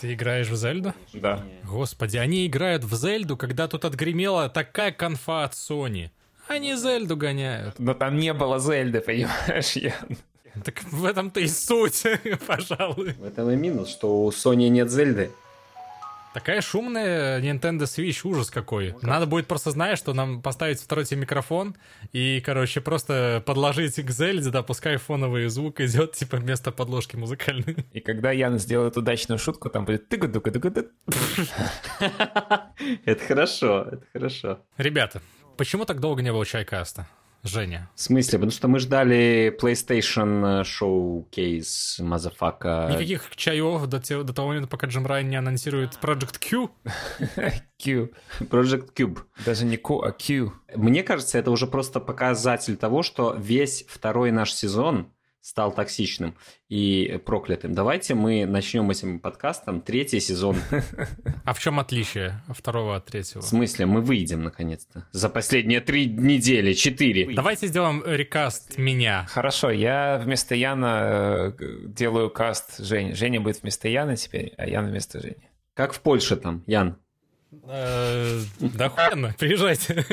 Ты играешь в Зельду? Да. Господи, они играют в Зельду, когда тут отгремела такая конфа от Sony. Они Зельду гоняют. Но там не было Зельды, понимаешь, Ян? Так в этом-то и суть, пожалуй. В этом и минус, что у Sony нет Зельды. Такая шумная Nintendo Switch, ужас какой. Надо будет просто, знаешь, что нам поставить второй тебе микрофон и, короче, просто подложить к Зельде, да, пускай фоновый звук идет, типа, вместо подложки музыкальной. И когда Ян сделает удачную шутку, там будет тыка тука тука Это хорошо, это хорошо. Ребята, почему так долго не было чайкаста? Женя. В смысле? Потому что мы ждали PlayStation Showcase, motherfucker. Никаких чаев до, те- до того момента, пока Джим Райан не анонсирует Project Q. Q. Project Cube. Даже не Q, а Q. Мне кажется, это уже просто показатель того, что весь второй наш сезон стал токсичным и проклятым. Давайте мы начнем этим подкастом третий сезон. А в чем отличие второго от третьего? В смысле, мы выйдем наконец-то. За последние три недели, четыре. Давайте сделаем рекаст меня. Хорошо, я вместо Яна э, делаю каст Жени. Женя будет вместо Яна теперь, а Ян вместо Жени. Как в Польше там, Ян? Э, Да хуйно, приезжайте.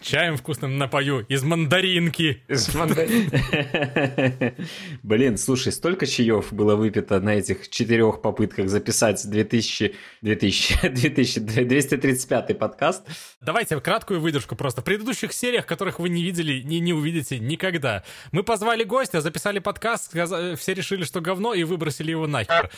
Чаем вкусным напою из мандаринки. Из мандарин. Блин, слушай, столько чаев было выпито на этих четырех попытках записать 2000, 2000, 2000, 235 подкаст. Давайте краткую выдержку просто. В предыдущих сериях, которых вы не видели, не, не увидите никогда. Мы позвали гостя, записали подкаст, все решили, что говно, и выбросили его нахер.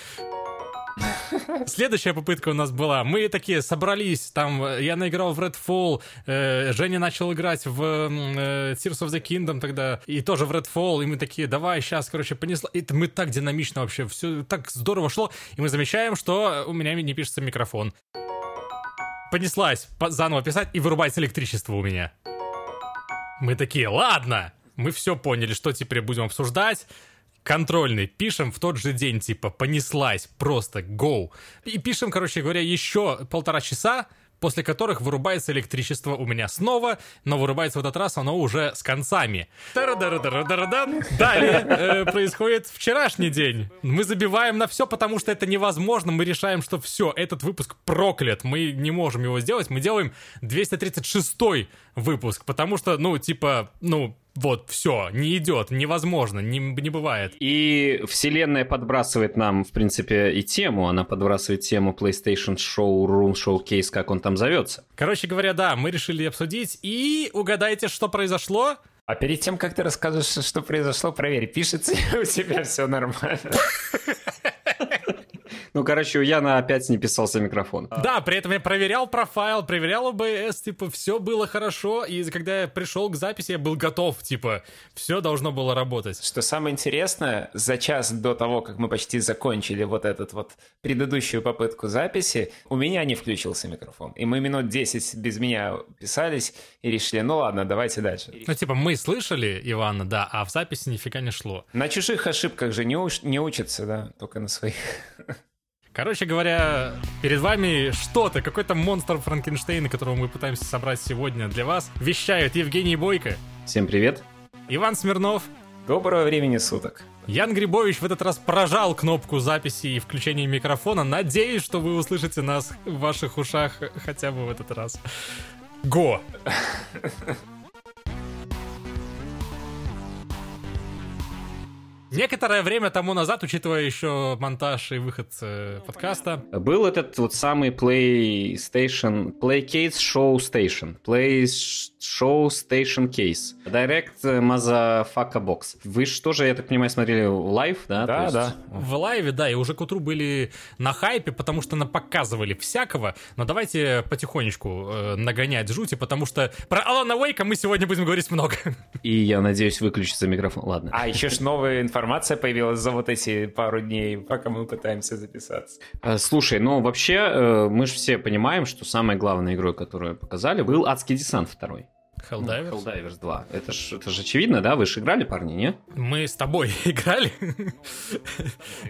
Следующая попытка у нас была. Мы такие собрались, там э, я наиграл в Redfall, э, Женя начал играть в э, Tears of the Kingdom тогда, и тоже в Redfall, и мы такие, давай, сейчас, короче, понесло. И мы так динамично вообще, все так здорово шло, и мы замечаем, что у меня не пишется микрофон. Понеслась по- заново писать, и вырубается электричество у меня. Мы такие, ладно, мы все поняли, что теперь будем обсуждать. Контрольный. Пишем в тот же день, типа, понеслась, просто go. И пишем, короче говоря, еще полтора часа, после которых вырубается электричество у меня снова, но вырубается в этот раз оно уже с концами. Далее э, происходит вчерашний день. Мы забиваем на все, потому что это невозможно. Мы решаем, что все, этот выпуск проклят. Мы не можем его сделать. Мы делаем 236 выпуск, потому что, ну, типа, ну, вот, все, не идет, невозможно, не, не бывает. И вселенная подбрасывает нам, в принципе, и тему. Она подбрасывает тему PlayStation Showroom Showcase, как он там зовется. Короче говоря, да, мы решили обсудить, и угадайте, что произошло? А перед тем, как ты расскажешь, что произошло, проверь, пишется у тебя все нормально. Ну, короче, у Яна опять не писался микрофон. Да, при этом я проверял профайл, проверял ОБС, типа, все было хорошо, и когда я пришел к записи, я был готов, типа, все должно было работать. Что самое интересное, за час до того, как мы почти закончили вот этот вот предыдущую попытку записи, у меня не включился микрофон. И мы минут 10 без меня писались и решили, ну ладно, давайте дальше. Ну, типа, мы слышали Ивана, да, а в записи нифига не шло. На чужих ошибках же не, уч- не учатся, да, только на своих. Короче говоря, перед вами что-то, какой-то монстр Франкенштейна, которого мы пытаемся собрать сегодня для вас, вещают Евгений Бойко, Всем привет. Иван Смирнов, Доброго времени суток. Ян Грибович в этот раз прожал кнопку записи и включения микрофона. Надеюсь, что вы услышите нас в ваших ушах хотя бы в этот раз. Го! Некоторое время тому назад, учитывая еще монтаж и выход э, подкаста, Был этот вот самый PlayStation, Playcase Show Station, Play Show Station Case, Direct Motherfucker Box. Вы же тоже, я так понимаю, смотрели live, да? Да, есть- да. в live 'е, да, и уже к утру были на хайпе, потому что напоказывали всякого, но давайте потихонечку э, нагонять жути, потому что про Алана Уэйка мы сегодня будем говорить много. И я надеюсь, выключится микрофон. Ладно. А еще ж новая информация появилась за вот эти пару дней, пока мы пытаемся записаться. Э, Слушай, ну вообще, э, мы же все понимаем, что самой главной игрой, которую показали, был Адский десант второй. Helldivers? Ну, Helldivers 2. Это же это ж очевидно, да? Вы же играли, парни, не? Мы с тобой играли.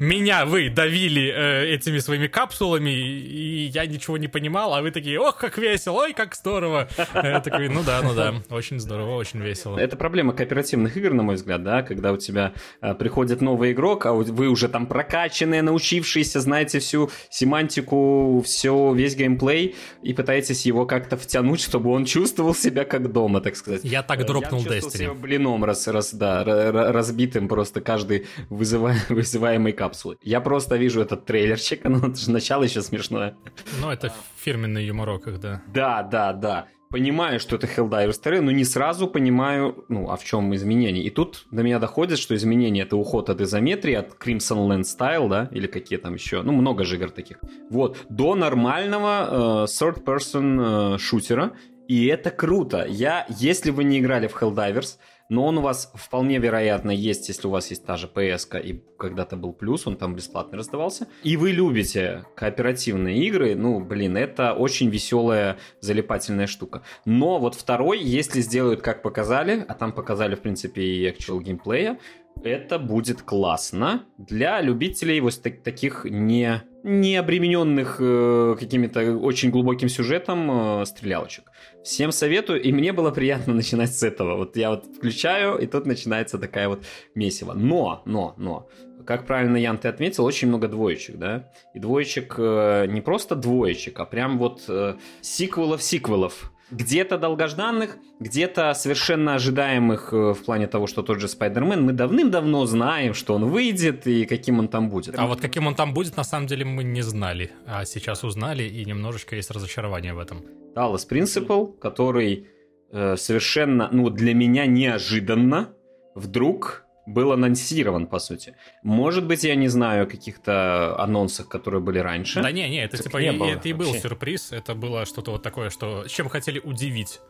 Меня вы давили э, этими своими капсулами, и я ничего не понимал, а вы такие, ох, как весело, ой, как здорово. Я такой, ну да, ну да, очень здорово, очень весело. Это проблема кооперативных игр, на мой взгляд, да, когда у тебя э, приходит новый игрок, а вы уже там прокачанные, научившиеся, знаете всю семантику, все, весь геймплей, и пытаетесь его как-то втянуть, чтобы он чувствовал себя как дома, так сказать. Я так дропнул я Destiny. Себя блином раз, раз, да, разбитым просто каждый вызывая, вызываемой капсулы. Я просто вижу этот трейлерчик, ну, это же начало еще смешное. Ну, это фирменный юморок, да. Да, да, да понимаю, что это Helldivers 2, но не сразу понимаю, ну, а в чем изменения. И тут до меня доходит, что изменения это уход от изометрии, от Crimson Land Style, да, или какие там еще, ну, много же игр таких. Вот, до нормального э, third-person э, шутера, и это круто. Я, если вы не играли в Helldivers, но он у вас вполне вероятно есть, если у вас есть та же PS, и когда-то был плюс, он там бесплатно раздавался, и вы любите кооперативные игры, ну, блин, это очень веселая залипательная штука. Но вот второй, если сделают как показали, а там показали, в принципе, и actual геймплея, это будет классно для любителей вот таких не, не обремененных э, какими-то очень глубоким сюжетом э, стрелялочек. Всем советую, и мне было приятно начинать с этого. Вот я вот включаю, и тут начинается такая вот месиво. Но, но, но, как правильно, Ян, ты отметил, очень много двоечек, да? И двоечек э, не просто двоечек, а прям вот э, сиквелов-сиквелов где-то долгожданных, где-то совершенно ожидаемых э, в плане того, что тот же Спайдермен, мы давным-давно знаем, что он выйдет и каким он там будет. А вот каким он там будет, на самом деле мы не знали, а сейчас узнали, и немножечко есть разочарование в этом. Dallas Principle, который э, совершенно, ну, для меня неожиданно вдруг был анонсирован, по сути. Может быть, я не знаю о каких-то анонсах, которые были раньше. Да не, не, это так типа не и, было, это и был сюрприз, это было что-то вот такое, что чем хотели удивить.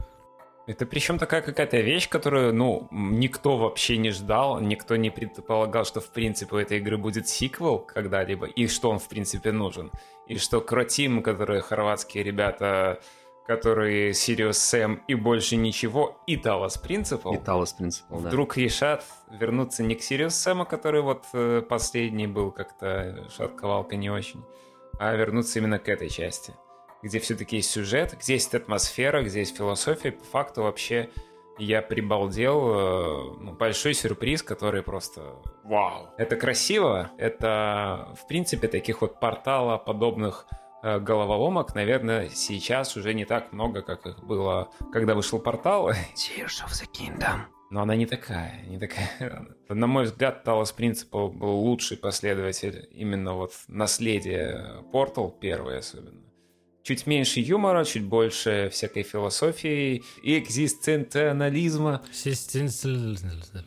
Это причем такая какая-то вещь, которую, ну, никто вообще не ждал, никто не предполагал, что, в принципе, у этой игры будет сиквел когда-либо, и что он, в принципе, нужен. И что Croteam, которые хорватские ребята которые Serious Sam и больше ничего, и Talos Principle. И Talos Principle, да. Вдруг решат вернуться не к Serious Sam у, который вот э, последний был как-то шатко-валко не очень, а вернуться именно к этой части, где все-таки есть сюжет, где есть атмосфера, где есть философия. По факту вообще я прибалдел. Э, ну, большой сюрприз, который просто вау. Это красиво. Это, в принципе, таких вот портала подобных головоломок, наверное, сейчас уже не так много, как их было, когда вышел портал. Tears of the Kingdom. Но она не такая, не такая. На мой взгляд, Талос Принципал был лучший последователь именно вот наследия Портал, первый особенно. Чуть меньше юмора, чуть больше всякой философии и экзистенциализма.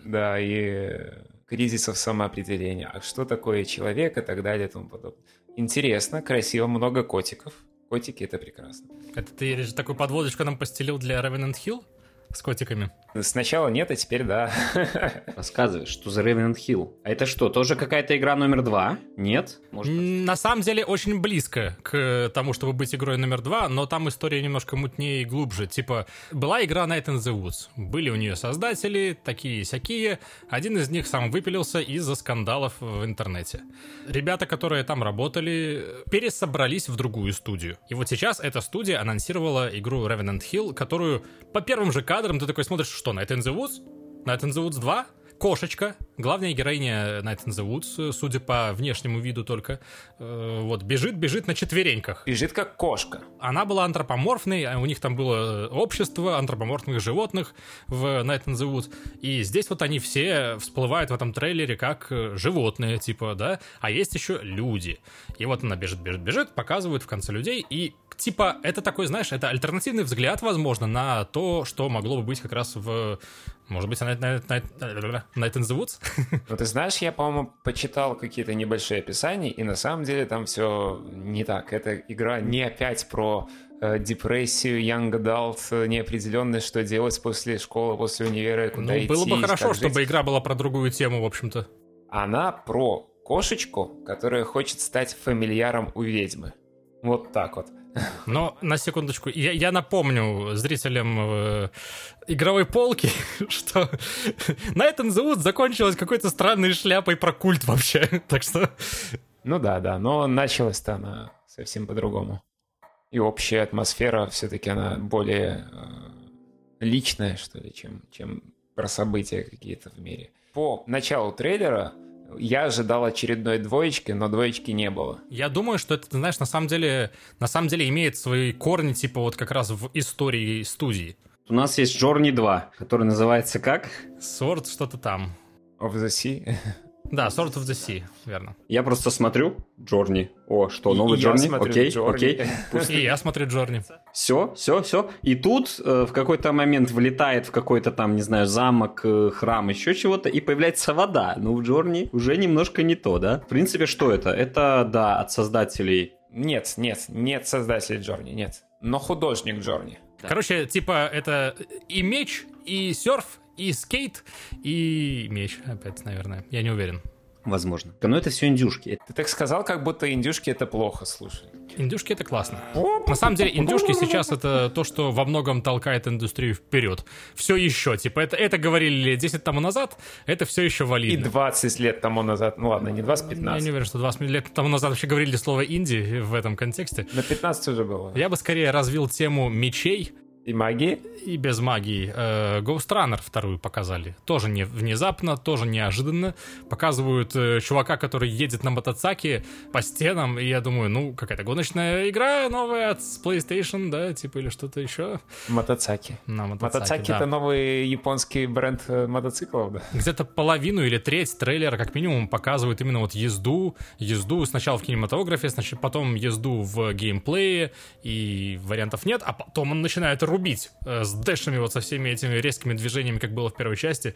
Да, и кризисов самоопределения. А что такое человек и так далее и тому подобное. Интересно, красиво, много котиков. Котики — это прекрасно. Это ты такую подводочку нам постелил для Revenant Hill? С котиками. Сначала нет, а теперь да. Рассказывай, что за Revenant Hill? А это что, тоже какая-то игра номер два? Нет? Может, На самом деле очень близко к тому, чтобы быть игрой номер два, но там история немножко мутнее и глубже. Типа, была игра Night in the Woods. Были у нее создатели, такие-сякие. Один из них сам выпилился из-за скандалов в интернете. Ребята, которые там работали, пересобрались в другую студию. И вот сейчас эта студия анонсировала игру Revenant Hill, которую по первым же кадрам кадром ты такой смотришь, что, Night in the Woods? Night in the Woods 2? Кошечка, главная героиня Night in the Woods, судя по внешнему виду только, э, вот, бежит, бежит на четвереньках. Бежит как кошка. Она была антропоморфной, а у них там было общество антропоморфных животных в Night in the Woods, и здесь вот они все всплывают в этом трейлере как э, животные, типа, да, а есть еще люди. И вот она бежит, бежит, бежит, показывают в конце людей, и типа, это такой, знаешь, это альтернативный взгляд, возможно, на то, что могло бы быть как раз в может быть, Night, Night, Night, Night in the Woods? Ну, ты знаешь, я, по-моему, почитал какие-то небольшие описания, и на самом деле там все не так. Эта игра не опять про э, депрессию, young adult, неопределенность, что делать после школы, после универа, куда ну, идти. было бы хорошо, чтобы жить. игра была про другую тему, в общем-то. Она про кошечку, которая хочет стать фамильяром у ведьмы. Вот так вот. Но на секундочку, я, я напомню зрителям э, игровой полки, что на этом зовут закончилась какой-то странной шляпой про культ вообще. Так что... Ну да, да, но началась-то она совсем по-другому. И общая атмосфера все-таки она более э, личная, что ли, чем, чем про события какие-то в мире. По началу трейлера я ожидал очередной двоечки, но двоечки не было. Я думаю, что это, знаешь, на самом деле, на самом деле имеет свои корни, типа вот как раз в истории студии. У нас есть Journey 2, который называется как? Sword что-то там. Of the Sea. Да, Sword of the Sea, верно. Я просто смотрю Джорни. О, что, новый Джорни? Окей, Journey. окей. И я смотрю Джорни. Все, все, все. И тут э, в какой-то момент влетает в какой-то там, не знаю, замок, э, храм, еще чего-то, и появляется вода. Ну, в Джорни уже немножко не то, да? В принципе, что это? Это, да, от создателей Нет, нет, нет создателей Джорни, нет. Но художник Джорни. Короче, типа это и меч, и серф, и скейт, и меч опять, наверное. Я не уверен. Возможно. Но это все индюшки. Ты так сказал, как будто индюшки это плохо, слушай. Индюшки это классно. На самом деле, индюшки сейчас это то, что во многом толкает индустрию вперед. Все еще, типа, это, это говорили 10 тому назад, это все еще И валидно. 20 лет тому назад, ну ладно, не 20, Я не 15. уверен, что 20 лет тому назад вообще говорили слово инди в этом контексте. На 15 уже было. Я бы скорее развил тему мечей И магии. и без магии. Э, Ghost Runner вторую показали. Тоже не внезапно, тоже неожиданно. Показывают э, чувака, который едет на мотоцикле по стенам, и я думаю, ну, какая-то гоночная игра новая от PlayStation, да, типа, или что-то еще. Мотоцаки. На мотоцикле, Мотоцаки да. это новый японский бренд э, мотоциклов, да? Где-то половину или треть трейлера, как минимум, показывают именно вот езду. Езду сначала в кинематографе, снач- потом езду в геймплее, и вариантов нет, а потом он начинает рубить э, с дэшами, вот со всеми этими резкими движениями, как было в первой части.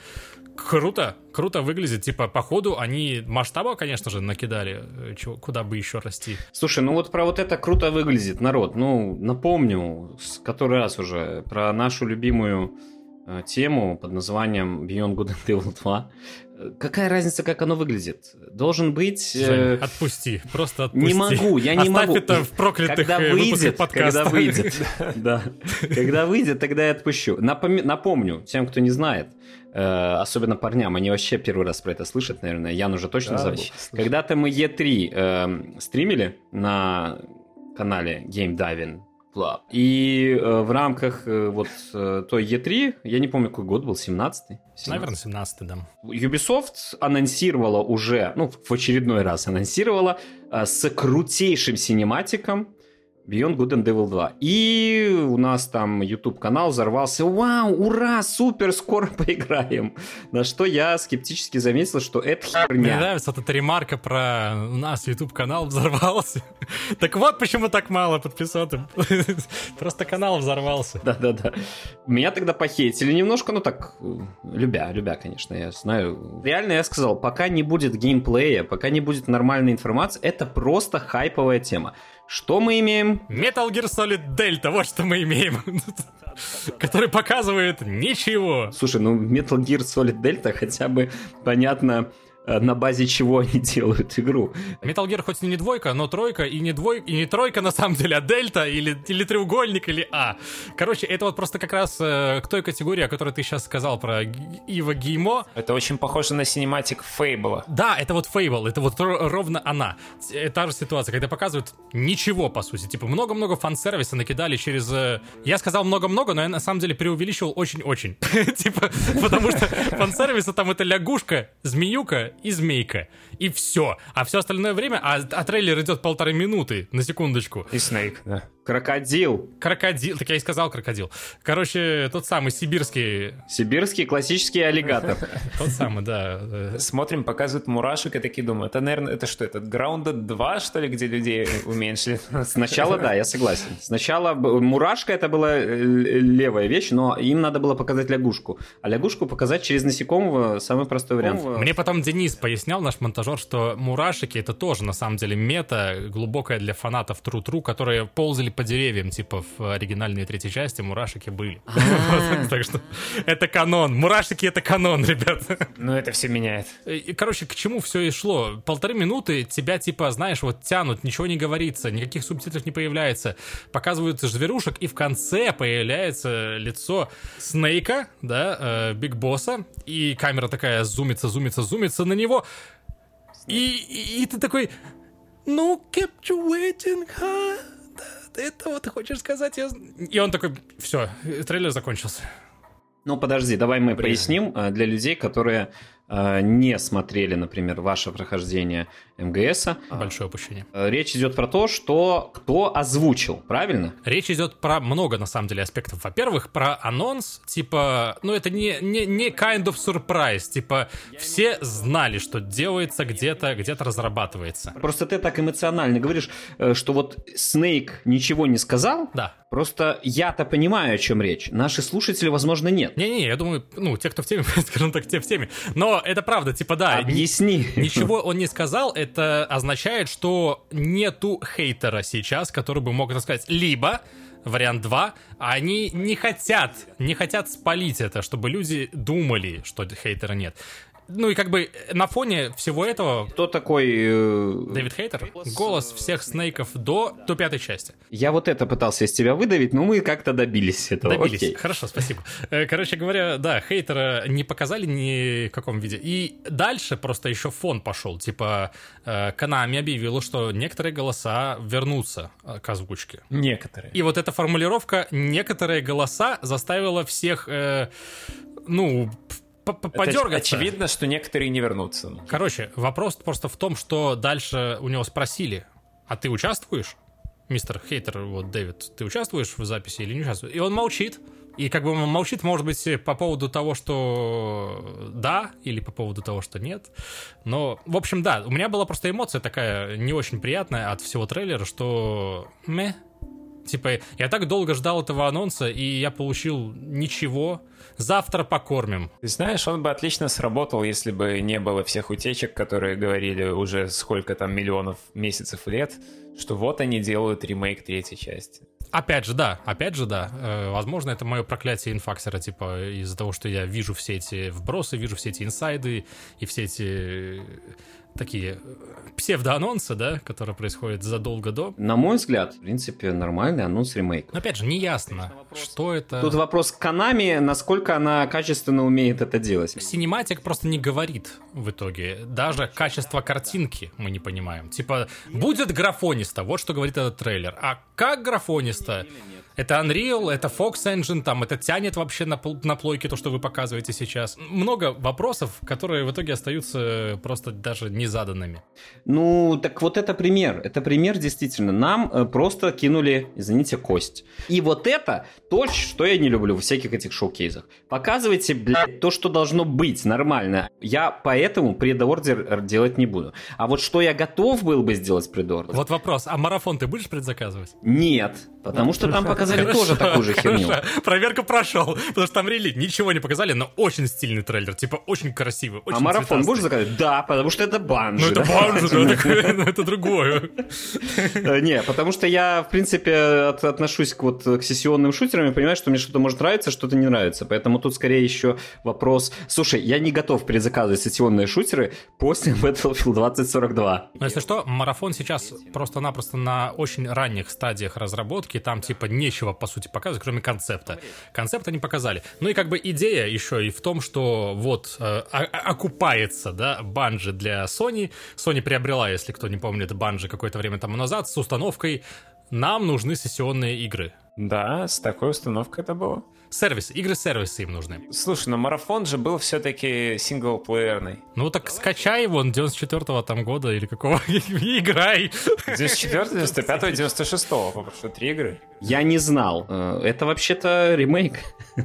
Круто, круто выглядит. Типа, по ходу они масштаба, конечно же, накидали, э, чего- куда бы еще расти. Слушай, ну вот про вот это круто выглядит, народ. Ну, напомню, с который раз уже, про нашу любимую э, тему под названием Beyond Good and Evil 2. Какая разница, как оно выглядит? Должен быть... э, отпусти, просто отпусти. Не могу, я не Оставь могу. это в проклятых когда э, выйдет, подкаста. когда выйдет, да, когда выйдет, тогда я отпущу. Напомню тем, кто не знает, э, особенно парням, они вообще первый раз про это слышат, наверное. Ян уже точно Да, забыл. Когда-то мы E3 э, стримили на канале Game Diving Club. И э, в рамках э, вот э, той E3, я не помню, какой год был, 17-й? 17-й? Наверное, 17 да. Ubisoft анонсировала уже, ну, в очередной раз анонсировала э, с крутейшим синематиком Beyond Good and Evil 2. И у нас там YouTube-канал взорвался. Вау, ура, супер, скоро поиграем. На что я скептически заметил, что это Мне херня. нравится эта ремарка про у нас YouTube канал взорвался. Так вот почему так мало подписотов. Просто канал взорвался. Да-да-да. Меня тогда похейтили немножко, ну так, любя, любя, конечно, я знаю. Реально я сказал, пока не будет геймплея, пока не будет нормальной информации, это просто хайповая тема. Что мы имеем? Metal Gear Solid Delta, вот что мы имеем. Который показывает ничего. Слушай, ну Metal Gear Solid Delta хотя бы понятно, на базе чего они делают игру. Metal Gear хоть и не двойка, но тройка, и не двойка, и не тройка на самом деле, а дельта, или, или треугольник, или А. Короче, это вот просто как раз э, к той категории, о которой ты сейчас сказал про Г- Ива Геймо. Это очень похоже на синематик Фейбла. Да, это вот Fable, это вот ро- ровно она. Т- Та же ситуация, когда показывают ничего, по сути. Типа, много-много фан-сервиса накидали через... э, Я сказал много-много, но я на самом деле преувеличивал очень-очень. Типа, потому что фан-сервиса там это лягушка, змеюка и змейка. И все. А все остальное время... А, а трейлер идет полторы минуты, на секундочку. И Снейк, да. Крокодил. Крокодил, так я и сказал крокодил. Короче, тот самый сибирский... Сибирский классический аллигатор. Тот самый, да. Смотрим, показывают мурашек и такие думаю, это, наверное, это что, это Grounded 2, что ли, где людей уменьшили? Сначала, да, я согласен. Сначала мурашка это была э, левая вещь, но им надо было показать лягушку. А лягушку показать через насекомого самый простой вариант. Мне потом Денис пояснял, наш монтажер, что мурашики это тоже на самом деле мета глубокая для фанатов Тру-Тру, которые ползали лазали по деревьям, типа в оригинальной третьей части мурашики были. А. Так что это канон. Мурашики это канон, ребят. Ну, это все меняет. Короче, к чему все и шло? Полторы минуты тебя, типа, знаешь, вот тянут, ничего не говорится, никаких субтитров не появляется. Показывают зверушек, и в конце появляется лицо Снейка, да, э, Биг Босса, и камера такая зумится, зумится, зумится на него. И, и, и ты такой, ну, kept you waiting, huh? Ты этого ты хочешь сказать? Я... И он такой, все, трейлер закончился. Ну, подожди, давай мы поясним э, для людей, которые э, не смотрели, например, ваше прохождение МГСа. Большое упущение. Э, Речь идет про то, что кто озвучил, правильно? Речь идет про много, на самом деле, аспектов. Во-первых, про анонс, типа, ну это не, не, не kind of surprise, типа, все знали, что делается где-то, где-то разрабатывается. Просто ты так эмоционально говоришь, э, что вот Снейк ничего не сказал. Да. Просто я-то понимаю, о чем речь. Наши слушатели, возможно, нет. Не-не, я думаю, ну, те, кто в теме, скажем так, те в теме. Но это правда, типа, да. Объясни. Ничего он не сказал, это означает, что нету хейтера сейчас, который бы мог это сказать. Либо вариант 2, они не хотят, не хотят спалить это, чтобы люди думали, что хейтера нет. Ну и как бы на фоне всего этого... Кто такой... э, Дэвид Хейтер? Голос всех Снейков до, до пятой части. Я вот это пытался из тебя выдавить, но мы как-то добились этого. Добились. Окей. Хорошо, спасибо. Э, Короче говоря, да, хейтера не показали ни в каком виде. И дальше просто еще фон пошел. Типа, э, Konami объявила, что некоторые голоса вернутся э, к озвучке. Некоторые. И вот эта формулировка «некоторые голоса» заставила всех, э, ну, подергаться. очевидно, что некоторые не вернутся. Короче, вопрос просто в том, что дальше у него спросили, а ты участвуешь? Мистер Хейтер, вот, Дэвид, ты участвуешь в записи или не участвуешь? И он молчит. И как бы он молчит, может быть, по поводу того, что да, или по поводу того, что нет. Но, в общем, да, у меня была просто эмоция такая не очень приятная от всего трейлера, что мeh. Типа, я так долго ждал этого анонса, и я получил ничего. Завтра покормим. Ты знаешь, он бы отлично сработал, если бы не было всех утечек, которые говорили уже сколько там миллионов месяцев лет, что вот они делают ремейк третьей части. Опять же, да, опять же, да. Э, возможно, это мое проклятие инфаксера, типа, из-за того, что я вижу все эти вбросы, вижу все эти инсайды и все эти такие э, псевдоанонсы, да, которые происходят задолго до. На мой взгляд, в принципе, нормальный анонс ремейка. Но опять же, не ясно, что это. Тут вопрос к Konami, насколько она качественно умеет это делать. Синематик просто не говорит в итоге. Даже качество картинки мы не понимаем. Типа, будет графониста, вот что говорит этот трейлер. А как графониста? Это Unreal, это Fox Engine, там, это тянет вообще на, на плойке то, что вы показываете сейчас. Много вопросов, которые в итоге остаются просто даже не заданными. Ну, так вот это пример. Это пример действительно. Нам э, просто кинули, извините, кость. И вот это то, что я не люблю в всяких этих шоу-кейсах. Показывайте, блядь, то, что должно быть нормально. Я поэтому предордер делать не буду. А вот что я готов был бы сделать предордер? Вот вопрос, а марафон ты будешь предзаказывать? Нет, потому что там показали тоже такую же херню. Хорошо. Проверка прошел, потому что там релит ничего не показали, но очень стильный трейлер, типа очень красивый, очень А марафон будешь заказать? Да, потому что это банжи. Ну это банжи, да, ну, это другое. Э, Не, потому что я, в принципе, от- отношусь к, вот, к сессионным шутерам и понимаю, что мне что-то может нравиться, что-то не нравится. Поэтому тут скорее еще вопрос... Слушай, я не готов перезаказывать сессионные шутеры после Battlefield 2042. Но если что, марафон сейчас просто-напросто на очень ранних стадиях разработки, там типа нечего по сути показывать, кроме концепта. Концепт они показали. Ну и как бы идея еще и в том, что вот э, окупается, да, банжи для Sony. Sony приобрела, если кто не помнит, банжи какое-то время тому назад с установкой «Нам нужны сессионные игры». Да, с такой установкой это было. Сервис, игры-сервисы им нужны. Слушай, но марафон же был все-таки синглплеерный. Ну так скачай его 94-го там года или какого и играй. 94, 95, 96, попрошу, три игры. Я не знал. Э, Это вообще-то ремейк.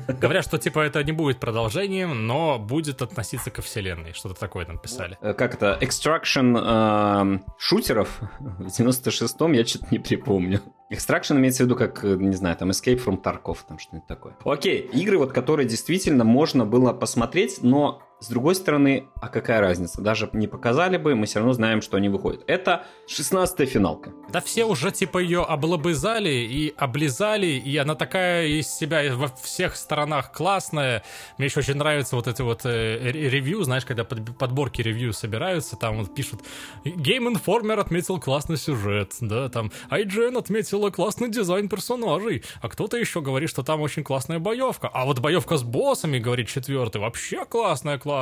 Говорят, что типа это не будет продолжением, но будет относиться ко вселенной. Что-то такое там писали. Э, Как это? Extraction эм, шутеров в 96-м я что-то не припомню. Extraction имеется в виду как, э, не знаю, там Escape from Tarkov, там что-нибудь такое. Окей, игры, вот которые действительно можно было посмотреть, но с другой стороны, а какая разница? Даже не показали бы, мы все равно знаем, что они выходят. Это 16-я финалка. Да все уже типа ее облобызали и облизали, и она такая из себя во всех сторонах классная. Мне еще очень нравится вот эти вот э, ревью, знаешь, когда под, подборки ревью собираются, там вот пишут Game Informer отметил классный сюжет, да, там IGN отметила классный дизайн персонажей, а кто-то еще говорит, что там очень классная боевка, а вот боевка с боссами, говорит четвертый, вообще классная, классная.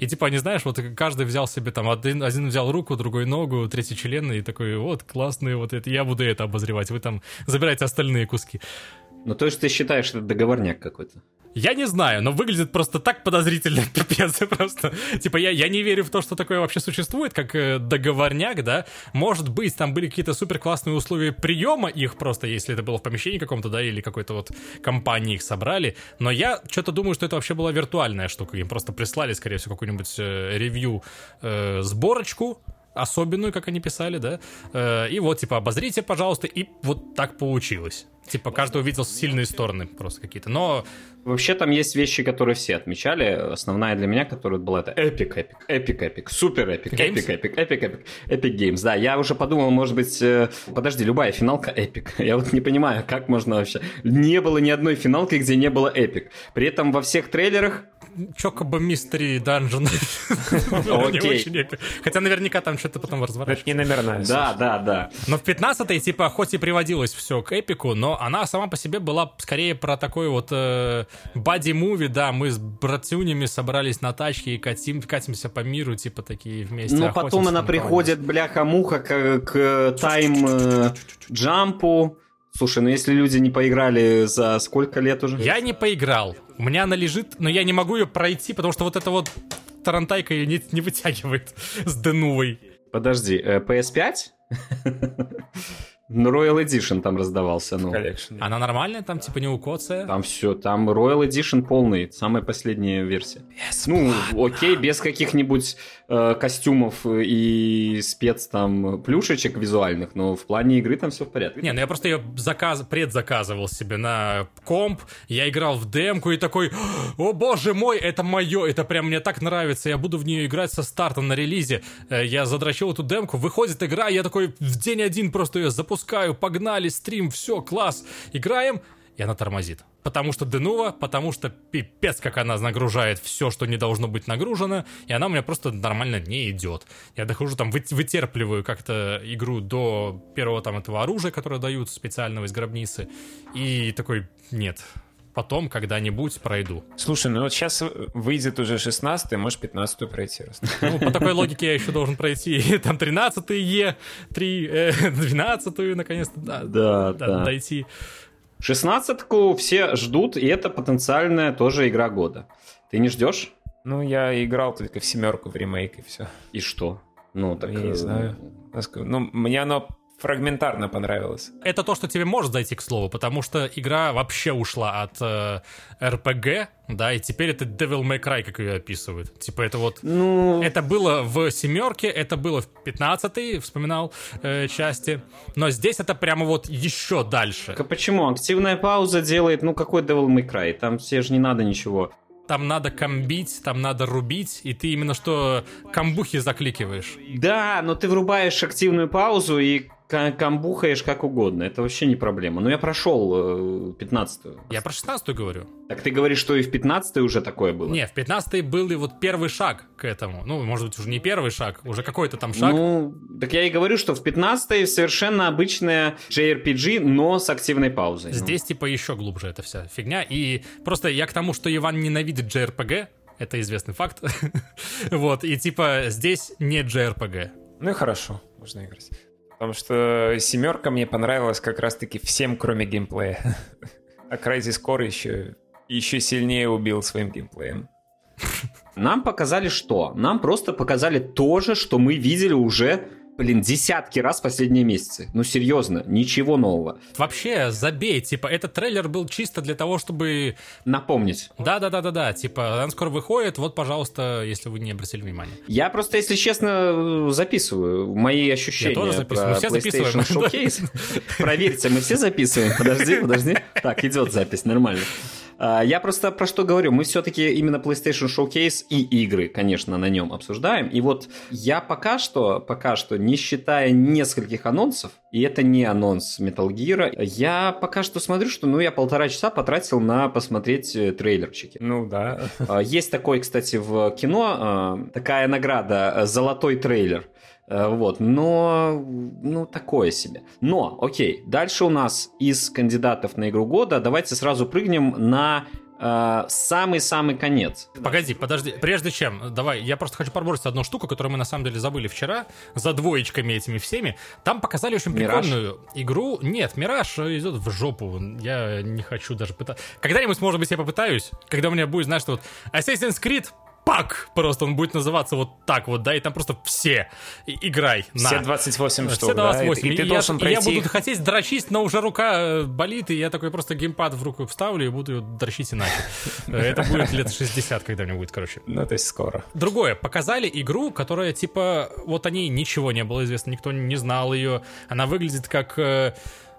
И типа, не знаешь, вот каждый взял себе там, один, один взял руку, другой ногу, третий член, и такой, вот, классные, вот это, я буду это обозревать, вы там забираете остальные куски. Ну, то есть ты считаешь, это договорняк какой-то? Я не знаю, но выглядит просто так подозрительно, пипец, просто. Типа, я, я не верю в то, что такое вообще существует, как э, договорняк, да. Может быть, там были какие-то супер классные условия приема их просто, если это было в помещении каком-то, да, или какой-то вот компании их собрали. Но я что-то думаю, что это вообще была виртуальная штука. Им просто прислали, скорее всего, какую-нибудь э, ревью э, сборочку, особенную, как они писали, да, э, и вот, типа, обозрите, пожалуйста, и вот так получилось. Типа, каждый увидел сильные стороны просто какие-то, но... Вообще там есть вещи, которые все отмечали. Основная для меня, которая была, это epic, epic, epic, epic, супер epic, epic, epic, epic, epic, Epic Games. Да, я уже подумал, может быть, э, подожди, любая финалка epic. Я вот не понимаю, как можно вообще... Не было ни одной финалки, где не было epic. При этом во всех трейлерах Chocobo Mystery Dungeon. Хотя наверняка там что-то потом разворачивается. Это не номерная. Да, да, да. Но в 15-й, типа, хоть и приводилось все к эпику, но она сама по себе была скорее про такой вот бади-муви, да, мы с братюнями собрались на тачке и катим, катимся по миру, типа, такие вместе. Ну, потом она приходит, бляха-муха, к, к тайм-джампу, Слушай, ну если люди не поиграли за сколько лет уже? Я не поиграл. У меня она лежит, но я не могу ее пройти, потому что вот эта вот тарантайка ее не, не вытягивает с Денувой. Подожди, э, PS5? Ну, Royal Edition там раздавался, ну. Collection. Она нормальная, там типа не укоция? Там все, там Royal Edition полный, самая последняя версия. Бесплатно. Ну, окей, без каких-нибудь э, костюмов и спец там плюшечек визуальных, но в плане игры там все в порядке. Не, ну я просто ее заказ, предзаказывал себе на комп, я играл в демку и такой, о боже мой, это мое, это прям мне так нравится, я буду в нее играть со старта на релизе. Э, я задрочил эту демку, выходит игра, я такой в день один просто ее запускаю погнали, стрим, все, класс, играем, и она тормозит. Потому что Денува, потому что пипец, как она нагружает все, что не должно быть нагружено, и она у меня просто нормально не идет. Я дохожу там, вытерпливаю как-то игру до первого там этого оружия, которое дают специального из гробницы, и такой, нет, потом когда-нибудь пройду. Слушай, ну вот сейчас выйдет уже 16 можешь 15 пройти. Ну, по такой логике я еще должен пройти там 13 Е, 3, э, 12 наконец-то да, да, да. дойти. 16-ку все ждут, и это потенциальная тоже игра года. Ты не ждешь? Ну, я играл только в семерку в ремейк и все. И что? Ну, так... Я не э, знаю. Ну, мне оно фрагментарно понравилось. Это то, что тебе может зайти, к слову, потому что игра вообще ушла от э, RPG, да, и теперь это Devil May Cry, как ее описывают. Типа это вот... Ну... Это было в семерке, это было в пятнадцатой, вспоминал, э, части, но здесь это прямо вот еще дальше. А почему? Активная пауза делает, ну какой Devil May Cry? Там все же не надо ничего там надо комбить, там надо рубить, и ты именно что камбухи закликиваешь. Да, но ты врубаешь активную паузу и камбухаешь как угодно, это вообще не проблема. Но я прошел 15-ю. Э, я про 16-ю говорю. Так ты говоришь, что и в 15-й уже такое было? Не, в 15-й был и вот первый шаг к этому. Ну, может быть, уже не первый шаг, уже какой-то там шаг. Ну, так я и говорю, что в 15-й совершенно обычная JRPG, но с активной паузой. Здесь ну. типа еще глубже эта вся фигня. И просто я к тому, что Иван ненавидит JRPG, это известный факт. вот, и типа здесь не JRPG. Ну и хорошо, можно играть. Потому что семерка мне понравилась как раз-таки всем, кроме геймплея. А Crysis Core еще, еще сильнее убил своим геймплеем. Нам показали что? Нам просто показали то же, что мы видели уже блин, десятки раз в последние месяцы. Ну, серьезно, ничего нового. Вообще, забей, типа, этот трейлер был чисто для того, чтобы... Напомнить. Да-да-да-да-да, типа, он скоро выходит, вот, пожалуйста, если вы не обратили внимания. Я просто, если честно, записываю мои ощущения Я тоже записываю. Мы все PlayStation Showcase. Проверьте, мы все записываем. Подожди, подожди. Так, идет запись, нормально. А, я просто про что говорю. Мы все-таки именно PlayStation Showcase и игры, конечно, на нем обсуждаем. И вот я пока что, пока что, не считая нескольких анонсов, и это не анонс Metal Gear, я пока что смотрю, что ну я полтора часа потратил на посмотреть э, трейлерчики. Ну да. А, есть такой, кстати, в кино а, такая награда э, «Золотой трейлер». Э, вот, но, ну, такое себе. Но, окей, дальше у нас из кандидатов на игру года давайте сразу прыгнем на э, самый-самый конец. Погоди, подожди. Прежде чем, давай, я просто хочу пробросить одну штуку, которую мы на самом деле забыли вчера, за двоечками этими всеми. Там показали очень Мираж? прикольную игру. Нет, Мираж идет в жопу. Я не хочу даже пытаться. Когда-нибудь, может быть, я попытаюсь, когда у меня будет, знаешь, что вот Assassin's Creed пак, просто он будет называться вот так вот, да, и там просто все и- играй. на. Все 28 штук, Все 28. да? И, и ты И должен я, и я пройти буду хотеть дрочить, но уже рука э, болит, и я такой просто геймпад в руку вставлю и буду ее дрочить иначе. Э, Это будет лет 60, когда мне будет, короче. Ну, то есть скоро. Другое, показали игру, которая типа, вот о ней ничего не было известно, никто не знал ее. Она выглядит как э,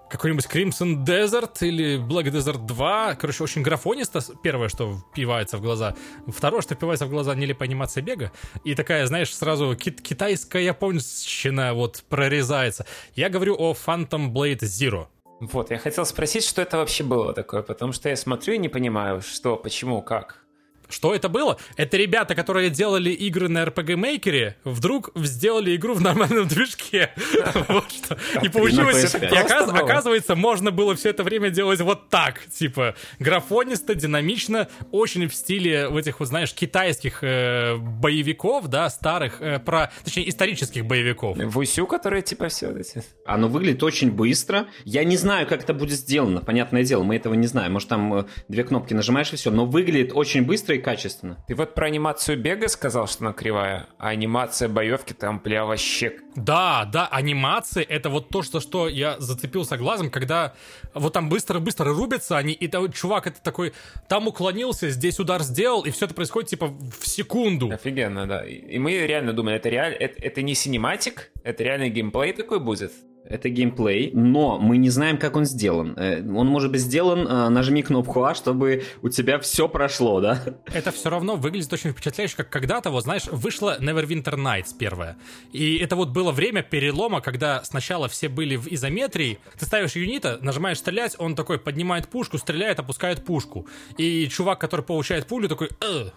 какой-нибудь Crimson Desert или Black Desert 2. Короче, очень графонисто. Первое, что впивается в глаза. Второе, что впивается в глаза, нелепая анимация бега. И такая, знаешь, сразу кит- китайская японщина вот прорезается. Я говорю о Phantom Blade Zero. Вот, я хотел спросить, что это вообще было такое, потому что я смотрю и не понимаю, что, почему, как. Что это было? Это ребята, которые делали игры на RPG Maker, вдруг сделали игру в нормальном движке. Вот что. И получилось... PS5. И оказ- Просто было. оказывается, можно было все это время делать вот так. Типа, графонисто, динамично, очень в стиле в этих, вот знаешь, китайских э, боевиков, да, старых, э, про... Точнее, исторических боевиков. Вусю, которые типа все эти... Оно выглядит очень быстро. Я не знаю, как это будет сделано, понятное дело, мы этого не знаем. Может, там э, две кнопки нажимаешь и все, но выглядит очень быстро и качественно. Ты вот про анимацию бега сказал, что она кривая, а анимация боевки там, бля, вообще... Да, да, анимации это вот то, что, что я зацепился глазом, когда вот там быстро-быстро рубятся они, и там чувак это такой, там уклонился, здесь удар сделал, и все это происходит типа в секунду. Офигенно, да. И мы реально думали, это реально... Это, это не синематик, это реальный геймплей такой будет. Это геймплей, но мы не знаем, как он сделан. Э, Он может быть сделан, э, нажми кнопку А, чтобы у тебя все прошло, да? Это все равно выглядит очень впечатляюще, как когда-то, вот знаешь, вышла Neverwinter Nights первая. И это вот было время перелома, когда сначала все были в изометрии, ты ставишь юнита, нажимаешь стрелять, он такой поднимает пушку, стреляет, опускает пушку. И чувак, который получает пулю, такой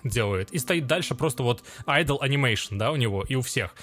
делает. И стоит дальше просто вот idle animation, да, у него и у всех.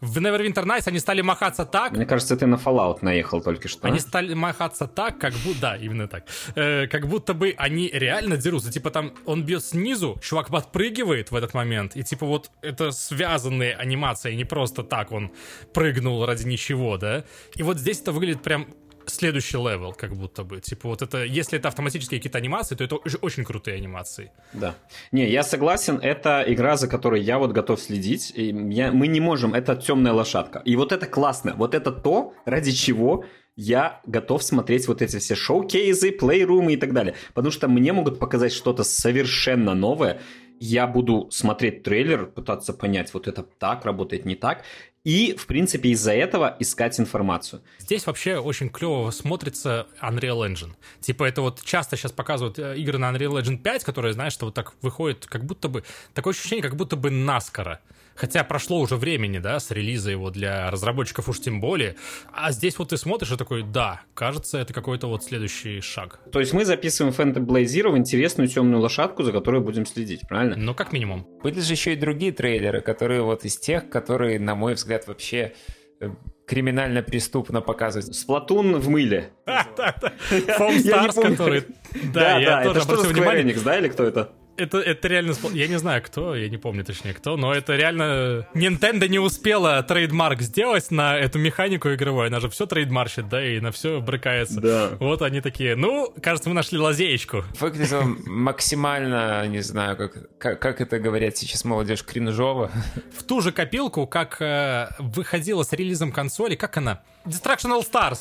В Neverwinter Nights они стали махаться так, Мне кажется, ты на Fallout наехал только что. они стали махаться так, как будто... Да, именно так. Э, как будто бы они реально дерутся. Типа там он бьет снизу, чувак подпрыгивает в этот момент. И типа вот это связанные анимации, не просто так он прыгнул ради ничего, да? И вот здесь это выглядит прям следующий level, как будто бы. Типа вот это, если это автоматические какие-то анимации, то это очень, очень крутые анимации. Да. Не, я согласен, это игра, за которой я вот готов следить. И я, мы не можем, это темная лошадка. И вот это классно. Вот это то, ради чего я готов смотреть вот эти все шоу-кейзы, плейрумы и так далее. Потому что мне могут показать что-то совершенно новое. Я буду смотреть трейлер, пытаться понять, вот это так работает, не так. И, в принципе, из-за этого искать информацию. Здесь вообще очень клево смотрится Unreal Engine. Типа это вот часто сейчас показывают э, игры на Unreal Engine 5, которые, знаешь, что вот так выходит, как будто бы... Такое ощущение, как будто бы наскоро. Хотя прошло уже времени, да, с релиза его для разработчиков уж тем более. А здесь вот ты смотришь и такой, да, кажется, это какой-то вот следующий шаг. То есть мы записываем Phantom Blade Zero в интересную темную лошадку, за которой будем следить, правильно? Ну, как минимум. Были же еще и другие трейлеры, которые вот из тех, которые, на мой взгляд, вообще э, криминально-преступно показывают. Splatoon в мыле. Foam Я не Stars, помню. который... Да, я да, тоже это что за обратил внимание. Да, или кто это? Это, это реально... спо- Я не знаю, кто, я не помню точнее кто, но это реально... Nintendo не успела trademark сделать на эту механику игровую, она же все трейдмарщит, да, и на все брыкается. Да. Вот они такие, ну, кажется, мы нашли лазеечку. Выглядело максимально, не знаю, как, как, как это говорят сейчас молодежь, кринжово. В ту же копилку, как э, выходила с релизом консоли, как она? Destruction All Stars.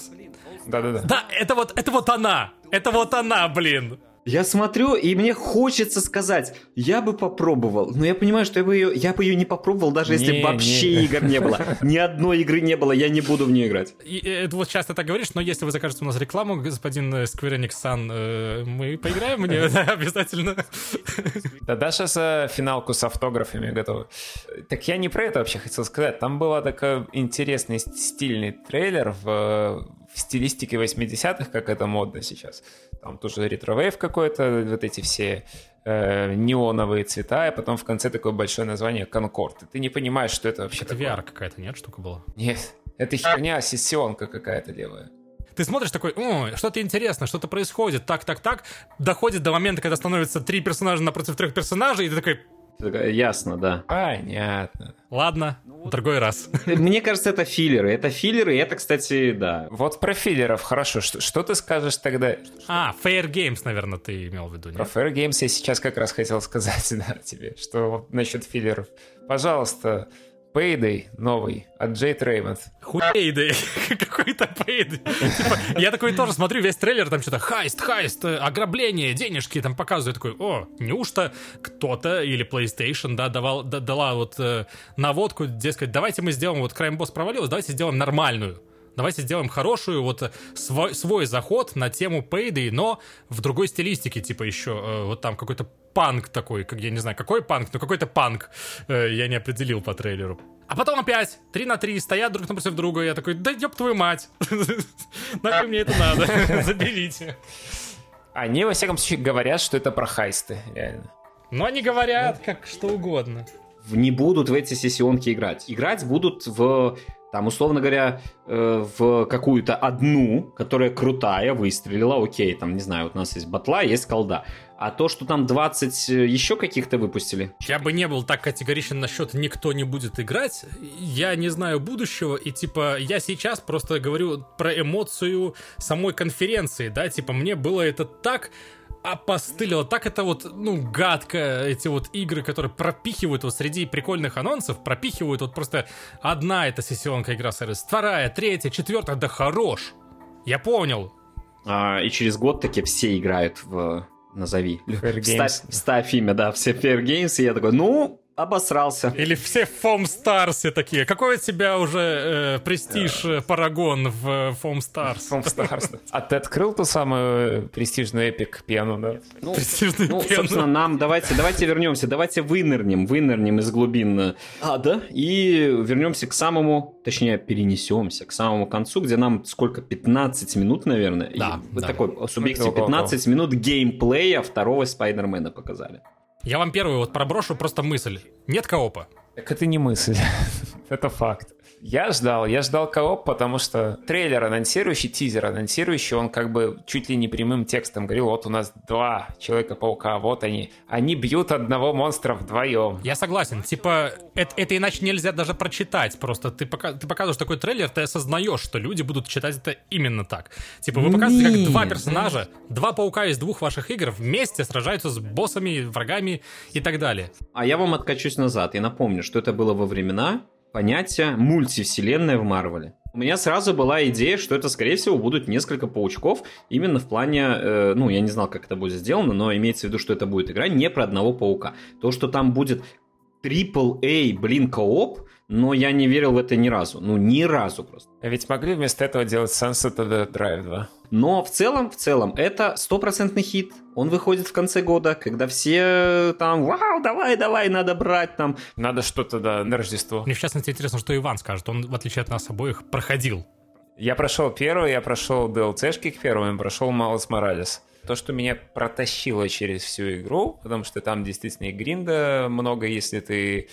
Да-да-да. Да, это вот, это вот она. Это вот она, блин. Я смотрю, и мне хочется сказать, я бы попробовал, но я понимаю, что я бы ее, я бы ее не попробовал, даже если Не, вообще не. игр не было. Ни одной игры не было, я не буду в нее играть. И, э, это вот часто так говоришь, но если вы закажете у нас рекламу, господин э, Square Enix Сан, э, мы поиграем в нее, да, обязательно. Да даже за финалку с автографами готовы. Так я не про это вообще хотел сказать. Там был такой интересный стильный трейлер в, в стилистике 80-х, как это модно сейчас. Там тоже retrowave какой-то, вот эти все э, неоновые цвета, и потом в конце такое большое название «Конкорд». И ты не понимаешь, что это вообще Это такое. VR какая-то, нет, штука была? Нет, это херня, сессионка какая-то левая. Ты смотришь такой, что-то интересно, что-то происходит, так, так, так, доходит до момента, когда становится три персонажа напротив трех персонажей, и ты такой, Ясно, да. Понятно. ладно, в другой раз. Мне кажется, это филлеры. Это филлеры, и это, кстати, да. Вот про филлеров хорошо. Что, что ты скажешь тогда? А, Fair Games, наверное, ты имел в виду, Про нет? Fair Games я сейчас как раз хотел сказать, да, тебе, что вот насчет филлеров. Пожалуйста, Payday новый от Jade Raymond. Хуейды, какой-то Payday. Типа, я такой тоже смотрю весь трейлер, там что-то heist, heist, э, ограбление, денежки там показывают. Такой, о, неужто кто-то или PlayStation, да, давал, да- дала вот э, наводку, дескать, давайте мы сделаем, вот Crime Boss провалилась, давайте сделаем нормальную. Давайте сделаем хорошую, вот свой, свой заход на тему Payday, но в другой стилистике, типа еще э, вот там какой-то панк такой, как я не знаю, какой панк, но какой-то панк э, я не определил по трейлеру. А потом опять 3 на 3 стоят друг напротив друга, я такой, да ёб твою мать, нахуй мне это надо, заберите. Они, во всяком случае, говорят, что это про хайсты, реально. Но они говорят как что угодно. Не будут в эти сессионки играть. Играть будут в, там, условно говоря, э, в какую-то одну, которая крутая, выстрелила, окей, там, не знаю, вот у нас есть батла, есть колда. А то, что там 20 еще каких-то выпустили, Я бы не был так категоричен насчет никто не будет играть. Я не знаю будущего, и типа я сейчас просто говорю про эмоцию самой конференции, да, типа мне было это так опостылило, так это вот, ну, гадко, эти вот игры, которые пропихивают вот среди прикольных анонсов, пропихивают вот просто одна эта сессионка игра сервис, вторая, третья, четвертая, да хорош. Я понял, А, и через год таки все играют в назови. Fair Вставь, вставь имя, да, все Fair Games, и я такой, ну, обосрался. Или все Foam Stars все такие. Какой у тебя уже э, престиж, э, парагон в э, Foam Stars? From Stars. А ты открыл ту самую престижную эпик пену, да? Ну, Престижный ну, пен. собственно, нам давайте, давайте вернемся, давайте вынырнем, вынырнем из глубин э, ада и вернемся к самому, точнее, перенесемся к самому концу, где нам сколько, 15 минут, наверное? Да, И вот да. такой субъектив, Около 15 минут геймплея второго Спайдермена показали. Я вам первую вот проброшу просто мысль. Нет коопа. Так это не мысль, это факт. Я ждал, я ждал кооп, потому что трейлер анонсирующий, тизер анонсирующий, он как бы чуть ли не прямым текстом говорил, вот у нас два Человека-паука, вот они. Они бьют одного монстра вдвоем. Я согласен. Типа, это, это иначе нельзя даже прочитать. Просто ты, пока, ты показываешь такой трейлер, ты осознаешь, что люди будут читать это именно так. Типа, вы показываете, как два персонажа, два паука из двух ваших игр вместе сражаются с боссами, врагами и так далее. А я вам откачусь назад и напомню, что это было во времена понятия мультивселенная в Марвеле. У меня сразу была идея, что это, скорее всего, будут несколько паучков, именно в плане, э, ну, я не знал, как это будет сделано, но имеется в виду, что это будет игра не про одного паука. То, что там будет AAA, блин, кооп, но я не верил в это ни разу. Ну, ни разу просто. А Ведь могли вместо этого делать Sunset of the Drive 2. Но в целом, в целом, это стопроцентный хит. Он выходит в конце года, когда все там, вау, давай, давай, надо брать там. Надо что-то, да, на Рождество. Мне в частности интересно, что Иван скажет. Он, в отличие от нас обоих, проходил. Я прошел первый, я прошел DLC-шки к первым, прошел Малос Моралес. То, что меня протащило через всю игру, потому что там действительно и гринда много, если ты э,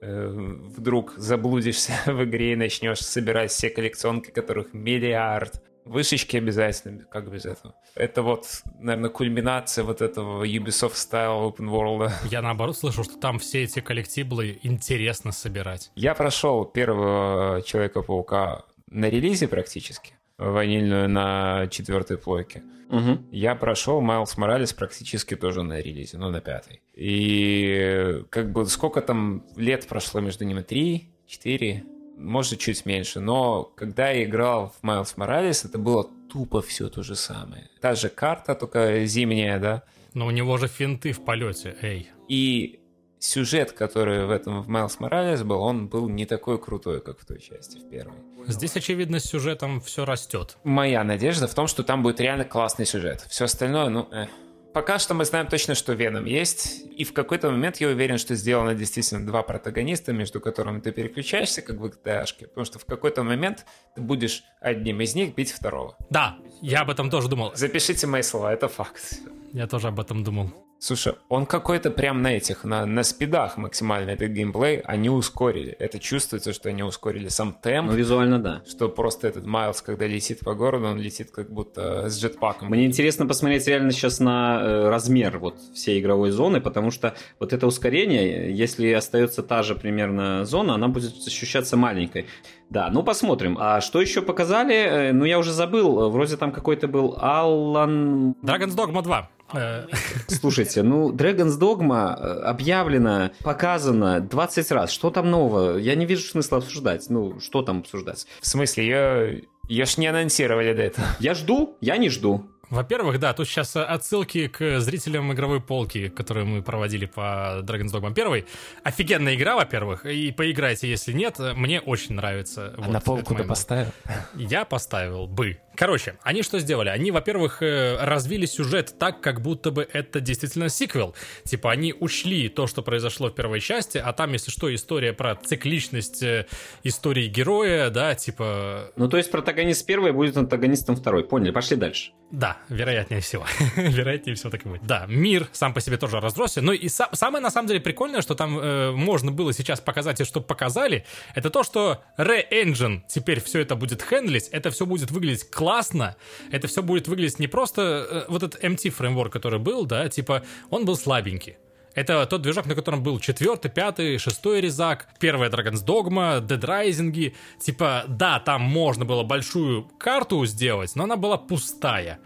вдруг заблудишься в игре и начнешь собирать все коллекционки, которых миллиард. Вышечки обязательно, как без этого. Это вот, наверное, кульминация вот этого Ubisoft Style Open World. Я наоборот слышу, что там все эти коллектиблы интересно собирать. Я прошел первого Человека-паука на релизе практически, ванильную на четвертой плойке. Мгм. Я прошел Майлз Моралес практически тоже на релизе, ну, на пятой. И как бы сколько там лет прошло между ними? Три, четыре, может, чуть меньше. Но когда я играл в Майлз Моралес, это было тупо все то же самое. Та же карта, только зимняя, да? Но у него же финты в полете, эй. И сюжет, который в этом в Майлз Моралес был, он был не такой крутой, как в той части, в первой. Здесь, очевидно, с сюжетом все растет. Моя надежда в том, что там будет реально классный сюжет. Все остальное, ну, эх. Пока что мы знаем точно, что Веном есть, и в какой-то момент я уверен, что сделано действительно два протагониста, между которыми ты переключаешься, как в gta потому что в какой-то момент ты будешь одним из них бить второго. Да, я об этом тоже думал. Запишите мои слова, это факт. Я тоже об этом думал. Слушай, он какой-то прям на этих, на, на спидах максимально этот геймплей, они ускорили. Это чувствуется, что они ускорили сам темп. Ну, визуально, да. Что просто этот Майлз, когда летит по городу, он летит как будто с джетпаком. Мне интересно посмотреть реально сейчас на э, размер вот всей игровой зоны, потому что вот это ускорение, если остается та же примерно зона, она будет ощущаться маленькой. Да, ну посмотрим. А что еще показали? Э, ну, я уже забыл. Вроде там какой-то был Аллан... Dragon's Dogma 2. Э, Слушайте, ну, Dragon's Dogma э, объявлено, показано 20 раз. Что там нового? Я не вижу смысла обсуждать. Ну, что там обсуждать? В смысле, ее, ее ж не анонсировали до этого. Я жду, я не жду. Во-первых, да, тут сейчас отсылки к зрителям игровой полки, которые мы проводили по Dragon's Dogma 1. Офигенная игра, во-первых, и поиграйте, если нет, мне очень нравится. А вот, на полку ты поставил? Я поставил бы. Короче, они что сделали? Они, во-первых, э, развили сюжет так, как будто бы это действительно сиквел. Типа, они учли то, что произошло в первой части, а там, если что, история про цикличность э, истории героя, да, типа... Ну, то есть протагонист первый будет антагонистом второй. Поняли, пошли дальше. Да, вероятнее всего. вероятнее всего так и будет. Да, мир сам по себе тоже разросся. Но и са- самое, на самом деле, прикольное, что там э, можно было сейчас показать и что показали, это то, что Re-Engine теперь все это будет хендлить, это все будет выглядеть классно классно, это все будет выглядеть не просто э, вот этот MT фреймворк, который был, да, типа он был слабенький. Это тот движок, на котором был четвертый, пятый, шестой резак, первая Dragon's Dogma, Dead Rising. Типа, да, там можно было большую карту сделать, но она была пустая.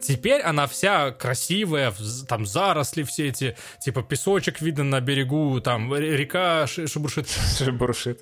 Теперь она вся красивая, там заросли все эти, типа песочек видно на берегу, там река шебуршит. Шебуршит.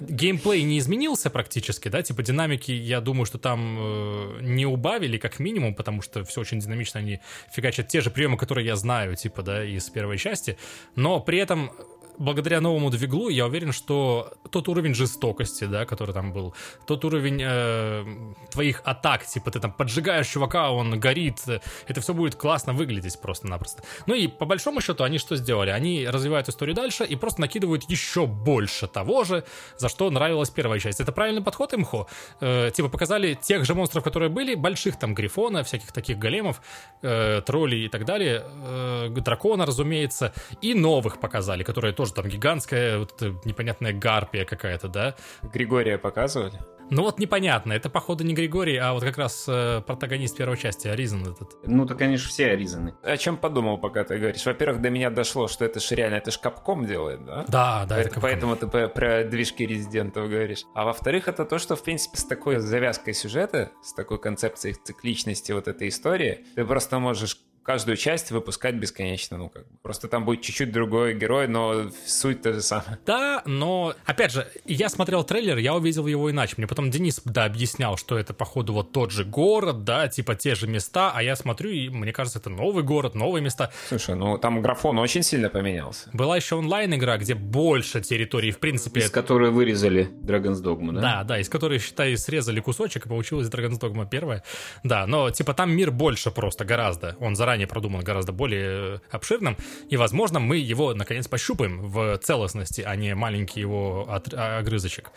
Геймплей не изменился практически, да, типа динамики, я думаю, что там э, не убавили как минимум, потому что все очень динамично, они фигачат те же приемы, которые я знаю, типа, да, из первой части, но при этом благодаря новому двиглу я уверен, что тот уровень жестокости, да, который там был, тот уровень э, твоих атак, типа ты там поджигаешь чувака, он горит, это все будет классно выглядеть просто-напросто. Ну и по большому счету они что сделали? Они развивают историю дальше и просто накидывают еще больше того же, за что нравилась первая часть. Это правильный подход имхо. Э, типа показали тех же монстров, которые были, больших там грифона, всяких таких големов, э, троллей и так далее, э, дракона, разумеется, и новых показали, которые тоже там гигантская вот эта непонятная гарпия какая-то, да? Григория показывали? Ну вот непонятно, это походу не Григорий, а вот как раз э, протагонист первой части, Аризон этот. Ну, то, конечно, все Аризоны. О чем подумал, пока ты говоришь? Во-первых, до меня дошло, что это же реально, это ж Капком делает, да? Да, да, это, это Поэтому ты про движки резидентов говоришь. А во-вторых, это то, что, в принципе, с такой завязкой сюжета, с такой концепцией цикличности вот этой истории, ты просто можешь каждую часть выпускать бесконечно, ну как бы. Просто там будет чуть-чуть другой герой, но суть та же самая. Да, но, опять же, я смотрел трейлер, я увидел его иначе. Мне потом Денис, да, объяснял, что это, походу, вот тот же город, да, типа те же места, а я смотрю, и мне кажется, это новый город, новые места. Слушай, ну там графон очень сильно поменялся. Была еще онлайн-игра, где больше территорий, в принципе... Из которой вырезали Dragon's Dogma, да? Да, да, из которой, считай, срезали кусочек, и получилась Dragon's Dogma первая. Да, но, типа, там мир больше просто, гораздо. Он заранее заранее продуман гораздо более обширным, и, возможно, мы его, наконец, пощупаем в целостности, а не маленький его от, а, огрызочек.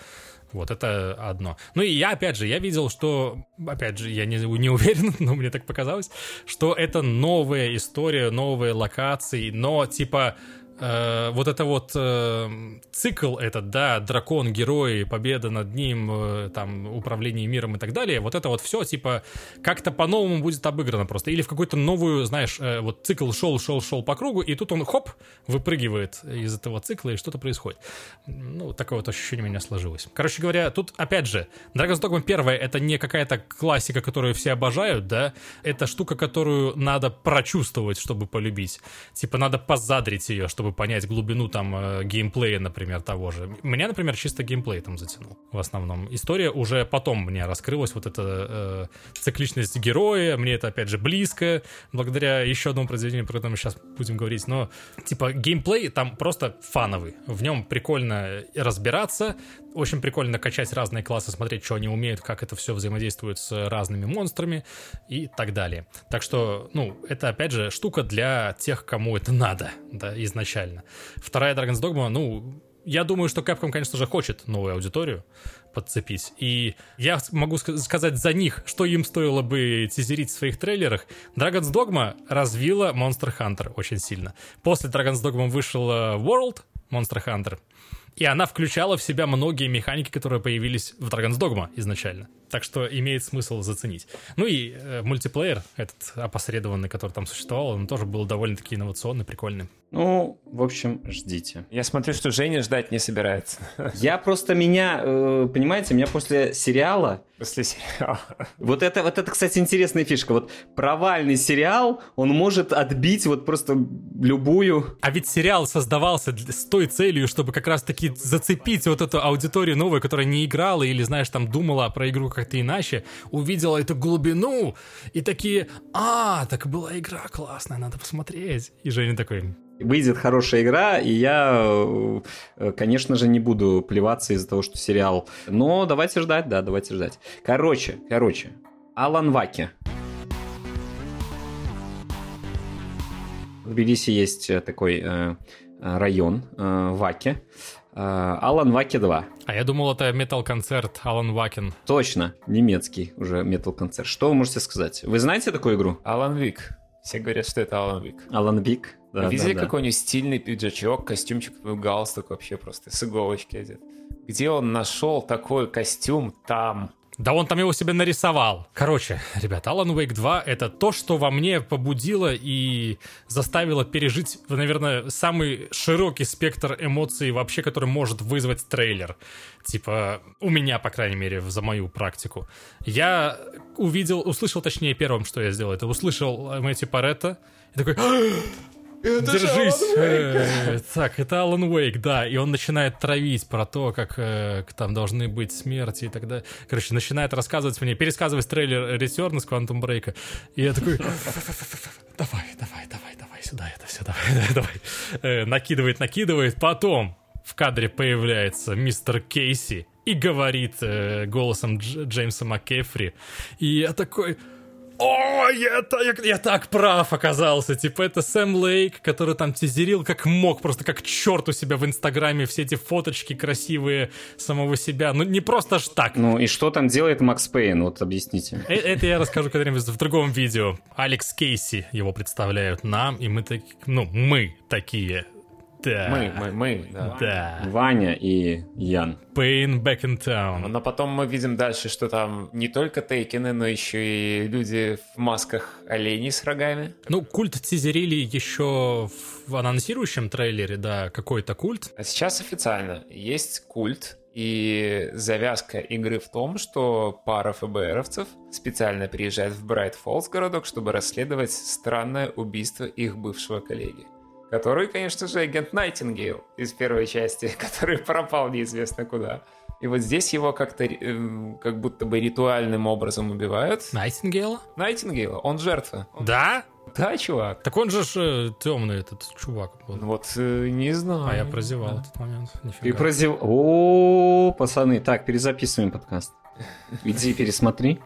Вот это одно. Ну и я, опять же, я видел, что, опять же, я не, не уверен, но мне так показалось, что это новая история, новые локации, но типа э, вот это вот э, цикл этот, да, дракон, герой, победа над ним, э, там, управление миром и так далее, вот это вот все, типа, как-то по-новому будет обыграно просто. Или в какую-то новую, знаешь, э, вот цикл шел, шел, шел по кругу, и тут он, хоп, выпрыгивает из этого цикла, и что-то происходит. Ну, такое вот ощущение у меня сложилось. Короче говоря, тут, опять же, Dragon's Dogma 1 это не какая-то классика, которую все обожают, да, это штука, которую надо прочувствовать, чтобы полюбить. Типа, надо позадрить ее, чтобы чтобы понять глубину там э, геймплея, например, того же. Меня, например, чисто геймплей там затянул в основном. История уже потом мне раскрылась, вот эта э, цикличность героя, мне это, опять же, близко, благодаря еще одному произведению, про которое мы сейчас будем говорить, но, типа, геймплей там просто фановый. В нем прикольно разбираться, очень прикольно качать разные классы, смотреть, что они умеют, как это все взаимодействует с разными монстрами и так далее. Так что, ну, это, опять же, штука для тех, кому это надо, да, изначально. Вторая Dragon's Dogma, ну, я думаю, что Capcom, конечно же, хочет новую аудиторию подцепить. И я могу сказать за них, что им стоило бы тизерить в своих трейлерах. Dragon's Dogma развила Monster Hunter очень сильно. После Dragon's Dogma вышел э, World Monster Hunter, и она включала в себя многие механики, которые появились в Dragon's Dogma изначально. Так что имеет смысл заценить. Ну и э, мультиплеер, этот опосредованный, который там существовал, он тоже был довольно-таки инновационный, прикольный. Ну, в общем, ждите. Я смотрю, что Женя ждать не собирается. Я просто меня, э, понимаете, меня после сериала... После сериала. Вот это, вот это, кстати, интересная фишка. Вот провальный сериал, он может отбить вот просто любую... А ведь сериал создавался с той целью, чтобы как раз-таки зацепить вот эту аудиторию новую, которая не играла или, знаешь, там думала про игру как-то иначе, увидела эту глубину и такие, а, так была игра классная, надо посмотреть. И Женя такой, выйдет хорошая игра, и я, э, конечно же, не буду плеваться из-за того, что сериал. Но давайте ждать, да, давайте ждать. Короче, короче, Алан Ваки. В Тбилиси есть э, такой э, район э, Ваки. Алан Ваки 2. А я думал, это метал-концерт Алан Вакин. Точно, немецкий уже метал-концерт. Что вы можете сказать? Вы знаете такую игру? Алан Вик. Все говорят, что это Алан Вик. Алан Вик. Да, Видели да, да. какой-нибудь стильный пиджачок, костюмчик, галстук вообще просто с иголочки одет? Где он нашел такой костюм там? Да он там его себе нарисовал. Короче, ребят, Alan Wake 2 — это то, что во мне побудило и заставило пережить, наверное, самый широкий спектр эмоций вообще, который может вызвать трейлер. Типа, у меня, по крайней мере, за мою практику. Я увидел, услышал, точнее, первым, что я сделал, это услышал Мэтью Паретта, и такой, это Держись. Э, так, это Алан Уэйк, да. И он начинает травить про то, как э, там должны быть смерти и так далее. Короче, начинает рассказывать мне, пересказывать трейлер Return из Quantum Break. И я такой... Давай, давай, давай, давай, сюда это все, давай, давай. Накидывает, накидывает. Потом в кадре появляется мистер Кейси и говорит э, голосом Дж- Джеймса МакКефри. И я такой о, я, я, я так прав оказался. Типа, это Сэм Лейк, который там тизерил как мог, просто как черт у себя в Инстаграме все эти фоточки красивые самого себя. Ну, не просто ж так. Ну, и что там делает Макс Пейн? Вот объясните. Э, это я расскажу когда-нибудь в другом видео. Алекс Кейси его представляют нам, и мы так, ну, мы такие да. Мы, мы, мы, да. Да. Ваня и Ян. Pain Back in Town. Но потом мы видим дальше, что там не только тейкены, но еще и люди в масках оленей с рогами. Ну, культ тизерили еще в анонсирующем трейлере, да, какой-то культ. А сейчас официально есть культ, и завязка игры в том, что пара ФБРовцев специально приезжает в Брайт Фоллс городок, чтобы расследовать странное убийство их бывшего коллеги который, конечно же, агент Найтингейл из первой части, который пропал неизвестно куда. И вот здесь его как-то э, как будто бы ритуальным образом убивают. Найтингейла? Найтингейла, он жертва. Он... Да? Да, чувак. Так он же э, темный этот чувак был. Ну вот, э, не знаю. А я прозевал да. этот момент. Нифига. И прозевал. О, пацаны, так, перезаписываем подкаст. Иди пересмотри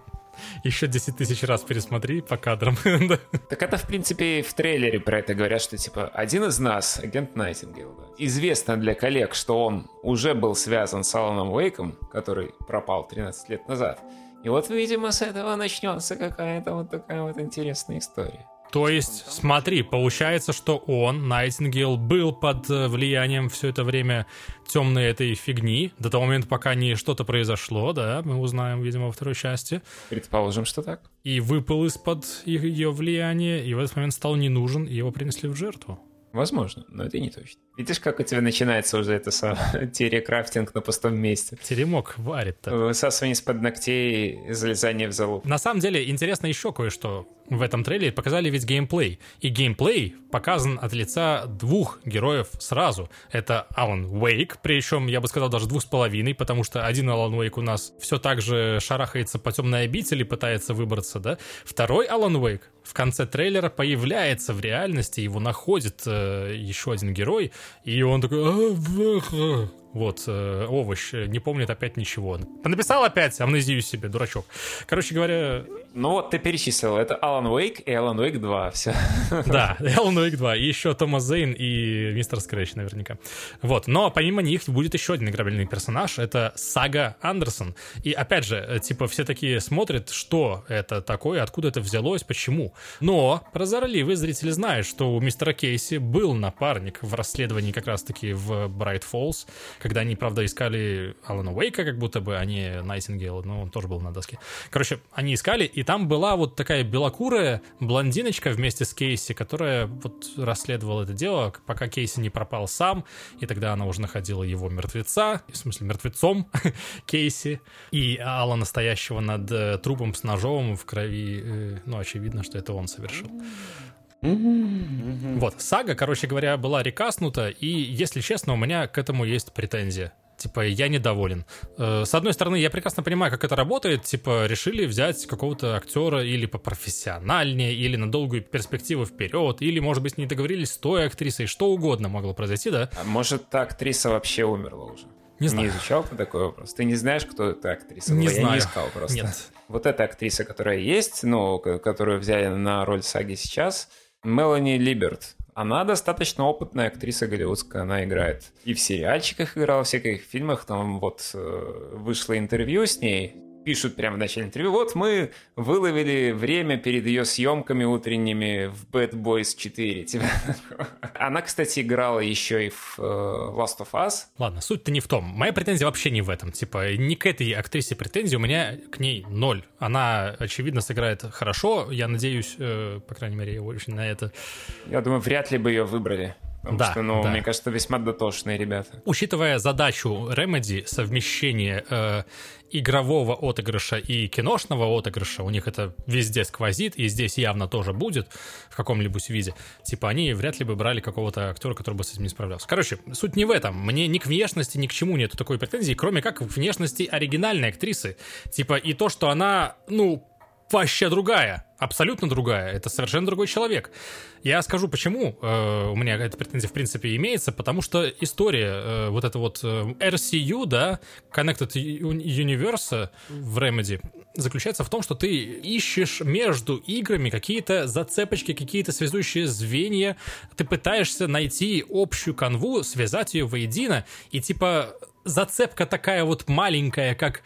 еще 10 тысяч раз пересмотри по кадрам. Так это, в принципе, в трейлере про это говорят, что, типа, один из нас, агент Найтингейл, да, известно для коллег, что он уже был связан с Аланом Уэйком, который пропал 13 лет назад. И вот, видимо, с этого начнется какая-то вот такая вот интересная история. То есть, смотри, получается, что он, Найтингейл, был под э, влиянием все это время темной этой фигни, до того момента, пока не что-то произошло, да, мы узнаем, видимо, во второй части. Предположим, что так. И выпал из-под ее влияния, и в этот момент стал не нужен, и его принесли в жертву. Возможно, но это не точно. Видишь, как у тебя начинается уже это самое терекрафтинг на пустом месте. Теремок варит-то. Высасывание из-под ногтей, залезание в залуп. На самом деле, интересно еще кое-что в этом трейлере показали ведь геймплей. И геймплей показан от лица двух героев сразу. Это Алан Уэйк, причем, я бы сказал, даже двух с половиной, потому что один Алан Уэйк у нас все так же шарахается по темной обители, пытается выбраться, да? Второй Алан Уэйк в конце трейлера появляется в реальности, его находит э, еще один герой, и он такой... «А, вот, э, овощ, не помнит опять ничего. Написал опять амнезию себе, дурачок. Короче говоря... Ну вот ты перечислил, это Алан Уэйк и Алан Уэйк 2, все. Да, Алан Уэйк 2, и еще Томас Зейн и Мистер Скрэч наверняка. Вот, но помимо них будет еще один играбельный персонаж, это Сага Андерсон. И опять же, э, типа все такие смотрят, что это такое, откуда это взялось, почему. Но прозорливые зрители знают, что у мистера Кейси был напарник в расследовании как раз-таки в Брайт Фоллс, когда они, правда, искали Алана Уэйка, как будто бы, а не Найтингейла, но он тоже был на доске. Короче, они искали, и там была вот такая белокурая блондиночка вместе с Кейси, которая вот расследовала это дело, пока Кейси не пропал сам, и тогда она уже находила его мертвеца, в смысле мертвецом Кейси, и Алана, настоящего над э, трупом с ножом в крови, э, ну, очевидно, что это он совершил. Вот, сага, короче говоря, была рекаснута, и, если честно, у меня к этому есть претензия. Типа, я недоволен. Э, с одной стороны, я прекрасно понимаю, как это работает. Типа, решили взять какого-то актера или попрофессиональнее, или на долгую перспективу вперед, или, может быть, не договорились с той актрисой. Что угодно могло произойти, да? А может, та актриса вообще умерла уже? Не знаю. Не изучал ты такой вопрос? Ты не знаешь, кто эта актриса? Не была? знаю. Я не искал просто. Нет. Вот эта актриса, которая есть, ну, ко- которую взяли на роль Саги сейчас, Мелани Либерт. Она достаточно опытная актриса голливудская, она играет и в сериальчиках играла, в всяких фильмах, там вот э, вышло интервью с ней, пишут прямо в начале интервью, вот мы выловили время перед ее съемками утренними в Bad Boys 4. Типа. Она, кстати, играла еще и в э, Last of Us. Ладно, суть-то не в том. Моя претензия вообще не в этом. Типа, не к этой актрисе претензии, у меня к ней ноль. Она, очевидно, сыграет хорошо. Я надеюсь, э, по крайней мере, очень на это. Я думаю, вряд ли бы ее выбрали. Потому Да, что, ну, да. мне кажется, весьма дотошные ребята. Учитывая задачу Remedy совмещение э, игрового отыгрыша и киношного отыгрыша, у них это везде сквозит, и здесь явно тоже будет в каком-либо виде. Типа они вряд ли бы брали какого-то актера, который бы с этим не справлялся. Короче, суть не в этом. Мне ни к внешности, ни к чему нету такой претензии, кроме как к внешности оригинальной актрисы. Типа и то, что она, ну, вообще другая. Абсолютно другая. Это совершенно другой человек. Я скажу, почему э, у меня эта претензия в принципе имеется, потому что история, э, вот это вот э, RCU, да, Connected Uni- Universe в Remedy, заключается в том, что ты ищешь между играми какие-то зацепочки, какие-то связующие звенья, ты пытаешься найти общую канву, связать ее воедино, и типа зацепка такая вот маленькая, как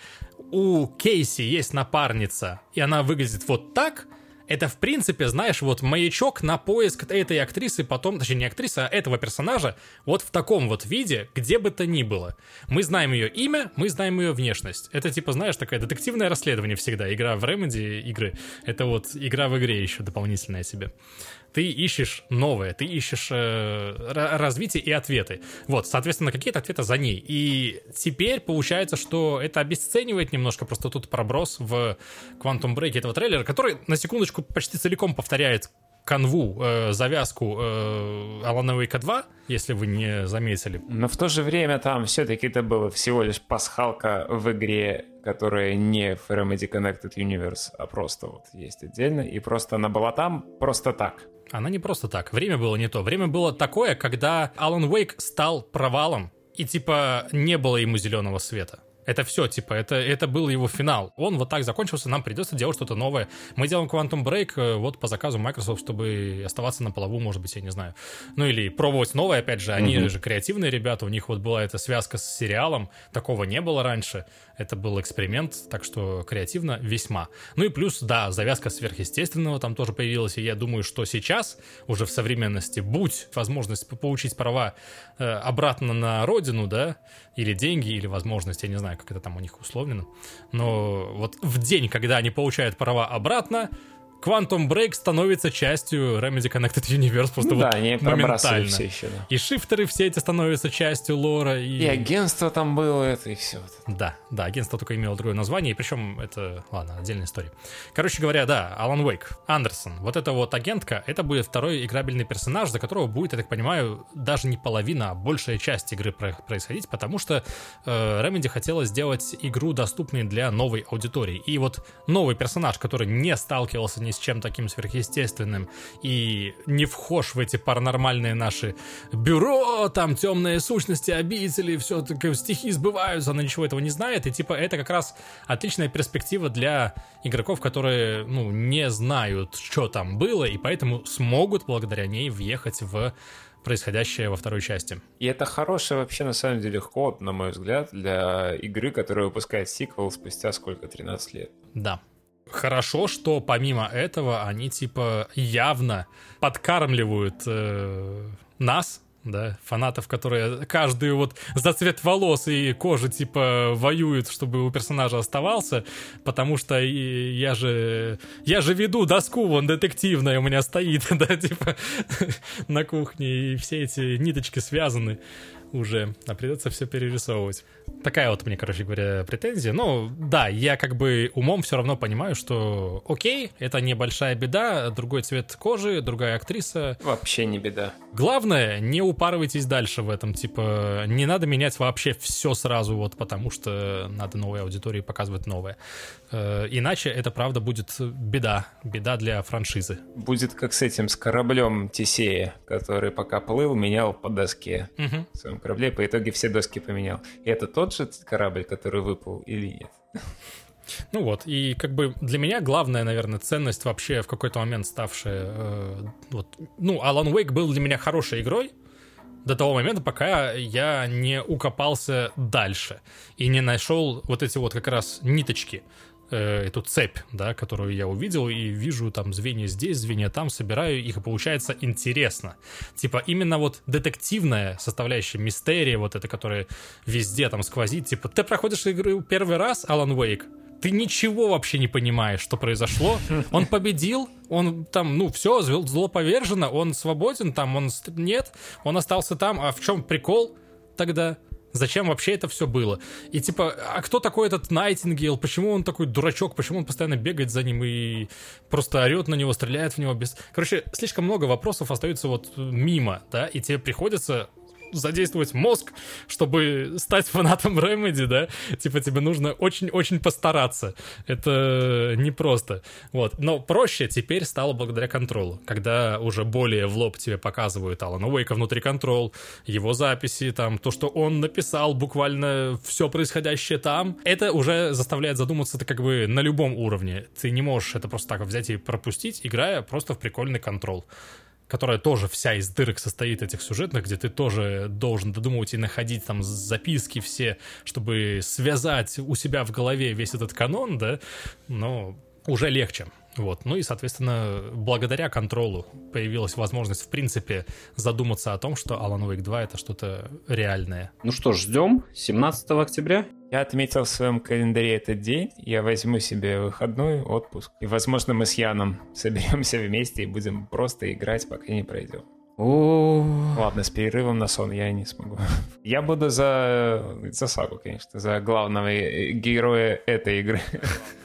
у Кейси есть напарница, и она выглядит вот так, это, в принципе, знаешь, вот маячок на поиск этой актрисы потом, точнее, не актрисы, а этого персонажа вот в таком вот виде, где бы то ни было. Мы знаем ее имя, мы знаем ее внешность. Это, типа, знаешь, такое детективное расследование всегда. Игра в Remedy игры. Это вот игра в игре еще дополнительная себе ты ищешь новое, ты ищешь э, ра- развитие и ответы. Вот, соответственно, какие-то ответы за ней. И теперь получается, что это обесценивает немножко просто тут проброс в Quantum Break этого трейлера, который, на секундочку, почти целиком повторяет канву, э, завязку э, Алана Уэйка 2, если вы не заметили. Но в то же время там все-таки это было всего лишь пасхалка в игре, которая не в Remedy Connected Universe, а просто вот есть отдельно. И просто она была там просто так. Она не просто так. Время было не то. Время было такое, когда Алан Уэйк стал провалом, и типа не было ему зеленого света. Это все, типа, это, это был его финал. Он вот так закончился, нам придется делать что-то новое. Мы делаем Quantum Break э, вот по заказу Microsoft, чтобы оставаться на плаву, может быть, я не знаю. Ну или пробовать новое, опять же. Они Мгм. же креативные ребята, у них вот была эта связка с сериалом. Такого не было раньше. Это был эксперимент, так что креативно весьма. Ну и плюс, да, завязка сверхъестественного там тоже появилась, и я думаю, что сейчас, уже в современности, будь возможность по- получить права э, обратно на родину, да, или деньги, или возможность, я не знаю, как это там у них условлено, но вот в день, когда они получают права обратно, Quantum Break становится частью Remedy Connected Universe просто Ну вот да, они моментально. все еще, да. И шифтеры все эти становятся частью лора. И... И агентство там было, это и все. Да, да, агентство только имело другое название, и причем это, ладно, отдельная история. Короче говоря, да, Алан Уэйк, Андерсон, вот эта вот агентка, это будет второй играбельный персонаж, за которого будет, я так понимаю, даже не половина, а большая часть игры про- происходить, потому что э, Remedy хотела сделать игру доступной для новой аудитории. И вот новый персонаж, который не сталкивался ни с чем таким сверхъестественным и не вхож в эти паранормальные наши бюро, там темные сущности, обители, все таки стихи сбываются, она ничего этого не знает, и типа это как раз отличная перспектива для игроков, которые, ну, не знают, что там было, и поэтому смогут благодаря ней въехать в происходящее во второй части. И это хороший вообще, на самом деле, ход, на мой взгляд, для игры, которая выпускает сиквел спустя сколько, 13 лет. Да. Хорошо, что помимо этого они типа явно подкармливают э, нас, да, фанатов, которые каждый вот за цвет волос и кожи типа воюют, чтобы у персонажа оставался, потому что и я же я же веду доску вон детективная у меня стоит, да, типа на кухне и все эти ниточки связаны уже, а придется все перерисовывать. Такая вот мне, короче говоря, претензия. Ну, да, я как бы умом все равно понимаю, что окей, это небольшая беда, другой цвет кожи, другая актриса. Вообще не беда. Главное, не упарывайтесь дальше в этом, типа, не надо менять вообще все сразу, вот потому что надо новой аудитории показывать новое. Э, Иначе это, правда, будет беда, беда для франшизы. Будет как с этим, с кораблем Тесея, который пока плыл, менял по доске Мгм. в своем корабле, по итоге все доски поменял. И это тот же корабль, который выплыл или нет? Ну вот, и как бы для меня главная, наверное, ценность вообще в какой-то момент ставшая... э, вот, ну, Alan Wake был для меня хорошей игрой, до того момента, пока я не укопался дальше и не нашел вот эти вот как раз ниточки, э, эту цепь, да, которую я увидел и вижу там звенья здесь, звенья там, собираю их, и получается интересно. Типа именно вот детективная составляющая, мистерия вот эта, которая везде там сквозит, типа ты проходишь игру первый раз, Alan Wake, ты ничего вообще не понимаешь, что произошло. Он победил, он там, ну, все, зло повержено, он свободен там, он... Нет, он остался там. А в чем прикол тогда? Зачем вообще это все было? И типа, а кто такой этот Найтингейл? Почему он такой дурачок? Почему он постоянно бегает за ним и просто орет на него, стреляет в него без... Короче, слишком много вопросов остаются вот мимо, да, и тебе приходится задействовать мозг, чтобы стать фанатом Remedy, да, типа тебе нужно очень-очень постараться. Это непросто. Вот. Но проще теперь стало благодаря контролу, когда уже более в лоб тебе показывают Алана Уэйка внутри контрол, его записи, там, то, что он написал, буквально все происходящее там, это уже заставляет задуматься ты как бы на любом уровне. Ты не можешь это просто так взять и пропустить, играя просто в прикольный контрол которая тоже вся из дырок состоит этих сюжетных, где ты тоже должен додумывать и находить там записки все, чтобы связать у себя в голове весь этот канон, да, но уже легче. Вот. Ну и, соответственно, благодаря контролу появилась возможность, в принципе, задуматься о том, что Alan Wake 2 — это что-то реальное. Ну что ж, ждем 17 октября. Я отметил в своем календаре этот день, я возьму себе выходной отпуск. И, возможно, мы с Яном соберемся вместе и будем просто играть, пока не пройдем. Ладно, с перерывом на сон я не смогу. Я буду за, за сагу, конечно, за главного э, героя этой игры.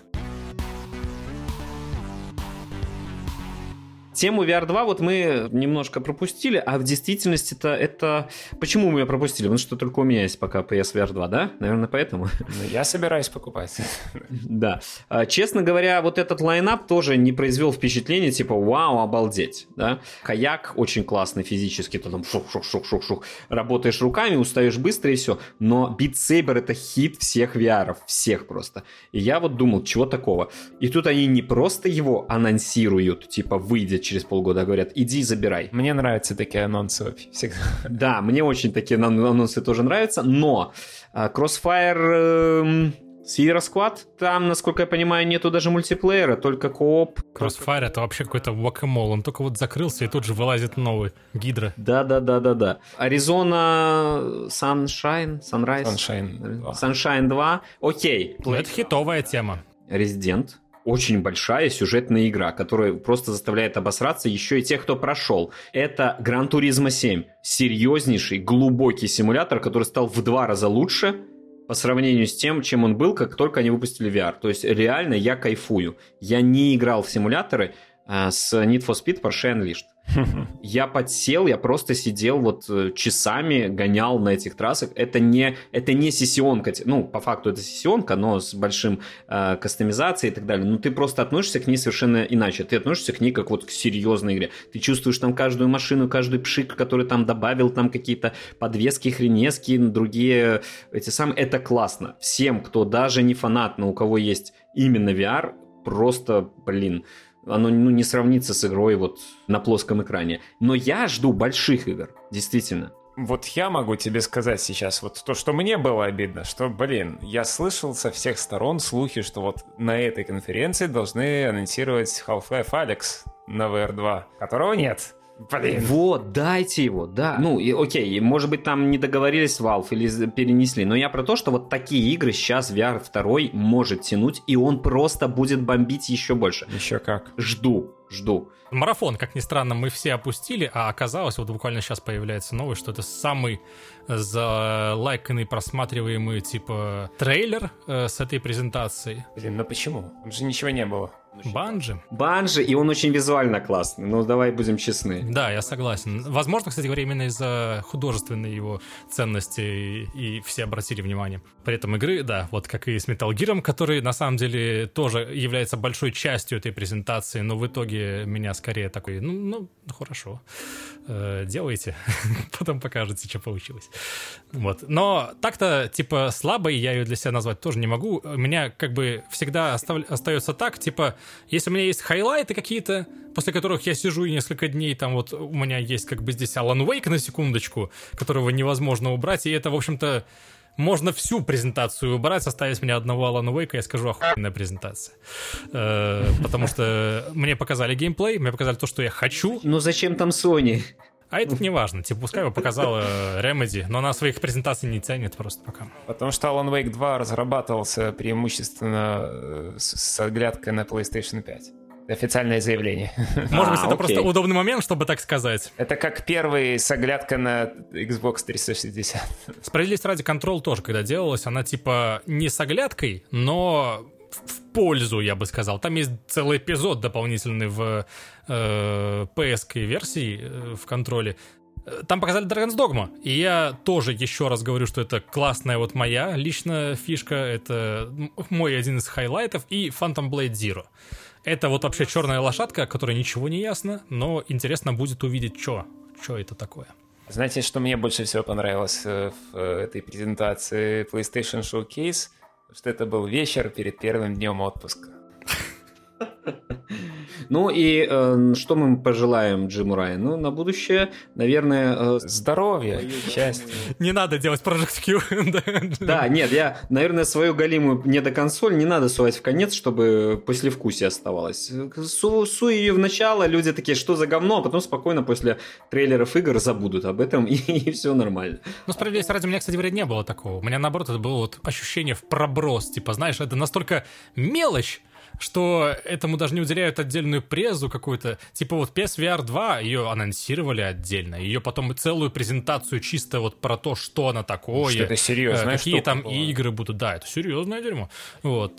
Тему VR2 вот мы немножко пропустили, а в действительности-то это... Почему мы ее пропустили? Потому что только у меня есть пока PS VR 2, да? Наверное, поэтому. Ну, Я собираюсь покупать. Да. А, Честно говоря, вот этот лайнап тоже не произвел впечатления, типа, вау, обалдеть, да. Каяк очень классный физически, ты там шух-шух-шух-шух-шух, работаешь руками, устаешь быстро и все. Но Beat Saber это хит всех VR, всех просто. И я вот думал, чего такого? И тут они не просто его анонсируют, типа, выйдет через полгода, говорят, иди забирай. Мне нравятся такие анонсы вообще всегда. Да, мне очень такие ан- анонсы тоже нравятся, но а, Crossfire эм, Sierra Squad, там, насколько я понимаю, нету даже мультиплеера, только кооп. Crossfire — это вообще какой-то вакамол. Он только вот закрылся, и тут же вылазит новый. Гидра. Да-да-да-да-да. Аризона Sunshine, Sunrise. Sunshine 2. Sunshine 2. Окей. Ну, это хитовая тема. Резидент. Очень большая сюжетная игра, которая просто заставляет обосраться еще и тех, кто прошел. Это Gran Turismo 7. Серьезнейший, глубокий симулятор, который стал в два раза лучше по сравнению с тем, чем он был, как только они выпустили VR. То есть реально я кайфую. Я не играл в симуляторы с Need for Speed Porsche Unleashed. Я подсел, я просто сидел вот э, часами, гонял на этих трассах. Это не, это не сессионка, ну, по факту это сессионка, но с большим э, кастомизацией и так далее. Но ты просто относишься к ней совершенно иначе. Ты относишься к ней как вот к серьезной игре. Ты чувствуешь там каждую машину, каждый пшик, который там добавил, там какие-то подвески, хренески, другие эти самые. Это классно. Всем, кто даже не фанат, но у кого есть именно VR, просто, блин, оно ну, не сравнится с игрой вот на плоском экране. Но я жду больших игр, действительно. Вот я могу тебе сказать сейчас вот то, что мне было обидно, что, блин, я слышал со всех сторон слухи, что вот на этой конференции должны анонсировать Half-Life Alex на VR2, которого нет. Блин. Вот, дайте его, да. Ну, и, окей, может быть, там не договорились с Valve или перенесли, но я про то, что вот такие игры сейчас VR 2 может тянуть, и он просто будет бомбить еще больше. Еще как. Жду, жду. Марафон, как ни странно, мы все опустили, а оказалось, вот буквально сейчас появляется новость, что это самый залайканный, просматриваемый, типа, трейлер э, с этой презентацией. Блин, ну почему? Там же ничего не было. Банжи. Банжи, и он очень визуально классный, ну давай будем честны. Да, я согласен. Возможно, кстати говоря, именно из-за художественной его ценности и, и все обратили внимание. При этом игры, да, вот как и с Metal Gear, который на самом деле тоже является большой частью этой презентации, но в итоге меня скорее такой, ну, ну хорошо, э, делайте, потом покажете, что получилось. Вот. Но так-то, типа, слабой я ее для себя назвать тоже не могу. У меня как бы всегда остав... остается так, типа, если у меня есть хайлайты какие-то, после которых я сижу и несколько дней, там вот у меня есть как бы здесь Alan Wake на секундочку, которого невозможно убрать, и это, в общем-то, можно всю презентацию убрать, оставить мне одного Алана Уэйка, я скажу, охуенная презентация. Э, потому что мне показали геймплей, мне показали то, что я хочу. Ну зачем там Sony? А это не важно, типа, пускай его показала Remedy, но она своих презентаций не ценит просто пока. Потому что Alan Wake 2 разрабатывался преимущественно э, с оглядкой на PlayStation 5 официальное заявление. Может быть, а, это окей. просто удобный момент, чтобы так сказать. Это как первый с оглядкой на Xbox 360. Справедливость ради Control тоже, когда делалась, она типа не с оглядкой, но в пользу, я бы сказал. Там есть целый эпизод дополнительный в э, PS-версии э, в контроле. Там показали Dragon's Dogma, и я тоже еще раз говорю, что это классная вот моя личная фишка, это мой один из хайлайтов, и Phantom Blade Zero. Это вот вообще черная лошадка, которой ничего не ясно, но интересно будет увидеть, что, что это такое. Знаете, что мне больше всего понравилось э, в э, этой презентации PlayStation Showcase? Что это был вечер перед первым днем отпуска. Ну и э, что мы пожелаем Джиму Райану на будущее? Наверное... Э, Здоровья, счастья. Не надо делать Project Q. да, нет, я, наверное, свою галимую не до консоль не надо сувать в конец, чтобы после вкусия оставалось. Су, су ее в начало, люди такие, что за говно, а потом спокойно после трейлеров игр забудут об этом, и, и все нормально. Ну, справедливости ради, у меня, кстати говоря, не было такого. У меня, наоборот, это было вот ощущение в проброс. Типа, знаешь, это настолько мелочь, что этому даже не уделяют отдельную презу какую-то. Типа вот PSVR 2, ее анонсировали отдельно, ее потом целую презентацию чисто вот про то, что она такое. Что это серьезно, э, Какие там была. игры будут. Да, это серьезное дерьмо. Вот.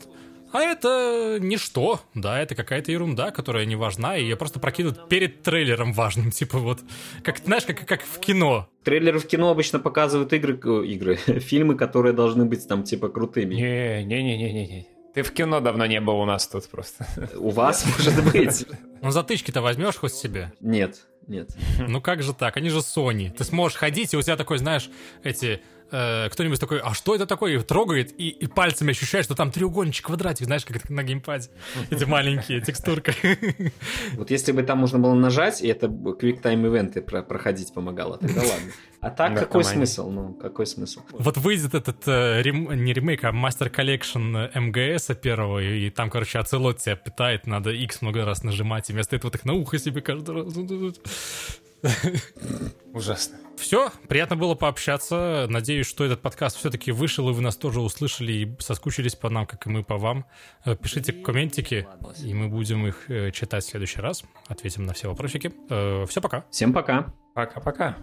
А это ничто, да, это какая-то ерунда, которая не важна, и ее просто прокидывают перед трейлером важным, типа вот, как, знаешь, как, как в кино. Трейлеры в кино обычно показывают игры, игры, фильмы, которые должны быть там типа крутыми. Не-не-не-не-не. Ты в кино давно не был у нас тут просто. У вас, может быть. Ну, затычки-то возьмешь хоть себе? Нет, нет. Ну как же так? Они же Sony. Ты сможешь ходить, и у тебя такой, знаешь, эти э, кто-нибудь такой, а что это такое? трогает и, и пальцами ощущает, что там треугольничек, квадратик, знаешь, как это на геймпаде. Эти маленькие текстурка. Вот если бы там можно было нажать, и это Quick Time ивенты проходить помогало, тогда ладно. А так да, какой смысл? Ну, какой смысл? Вот выйдет этот э, рем, не ремейк, а master collection MGS первого, и, и там, короче, оцелот тебя пытает, надо X много раз нажимать, и вместо этого так на ухо себе каждый раз. Ужасно. Все, приятно было пообщаться. Надеюсь, что этот подкаст все-таки вышел, и вы нас тоже услышали и соскучились по нам, как и мы по вам. Э, пишите комментики, и мы будем их э, читать в следующий раз. Ответим на все вопросики. Э, все, пока. Всем пока. Пока-пока.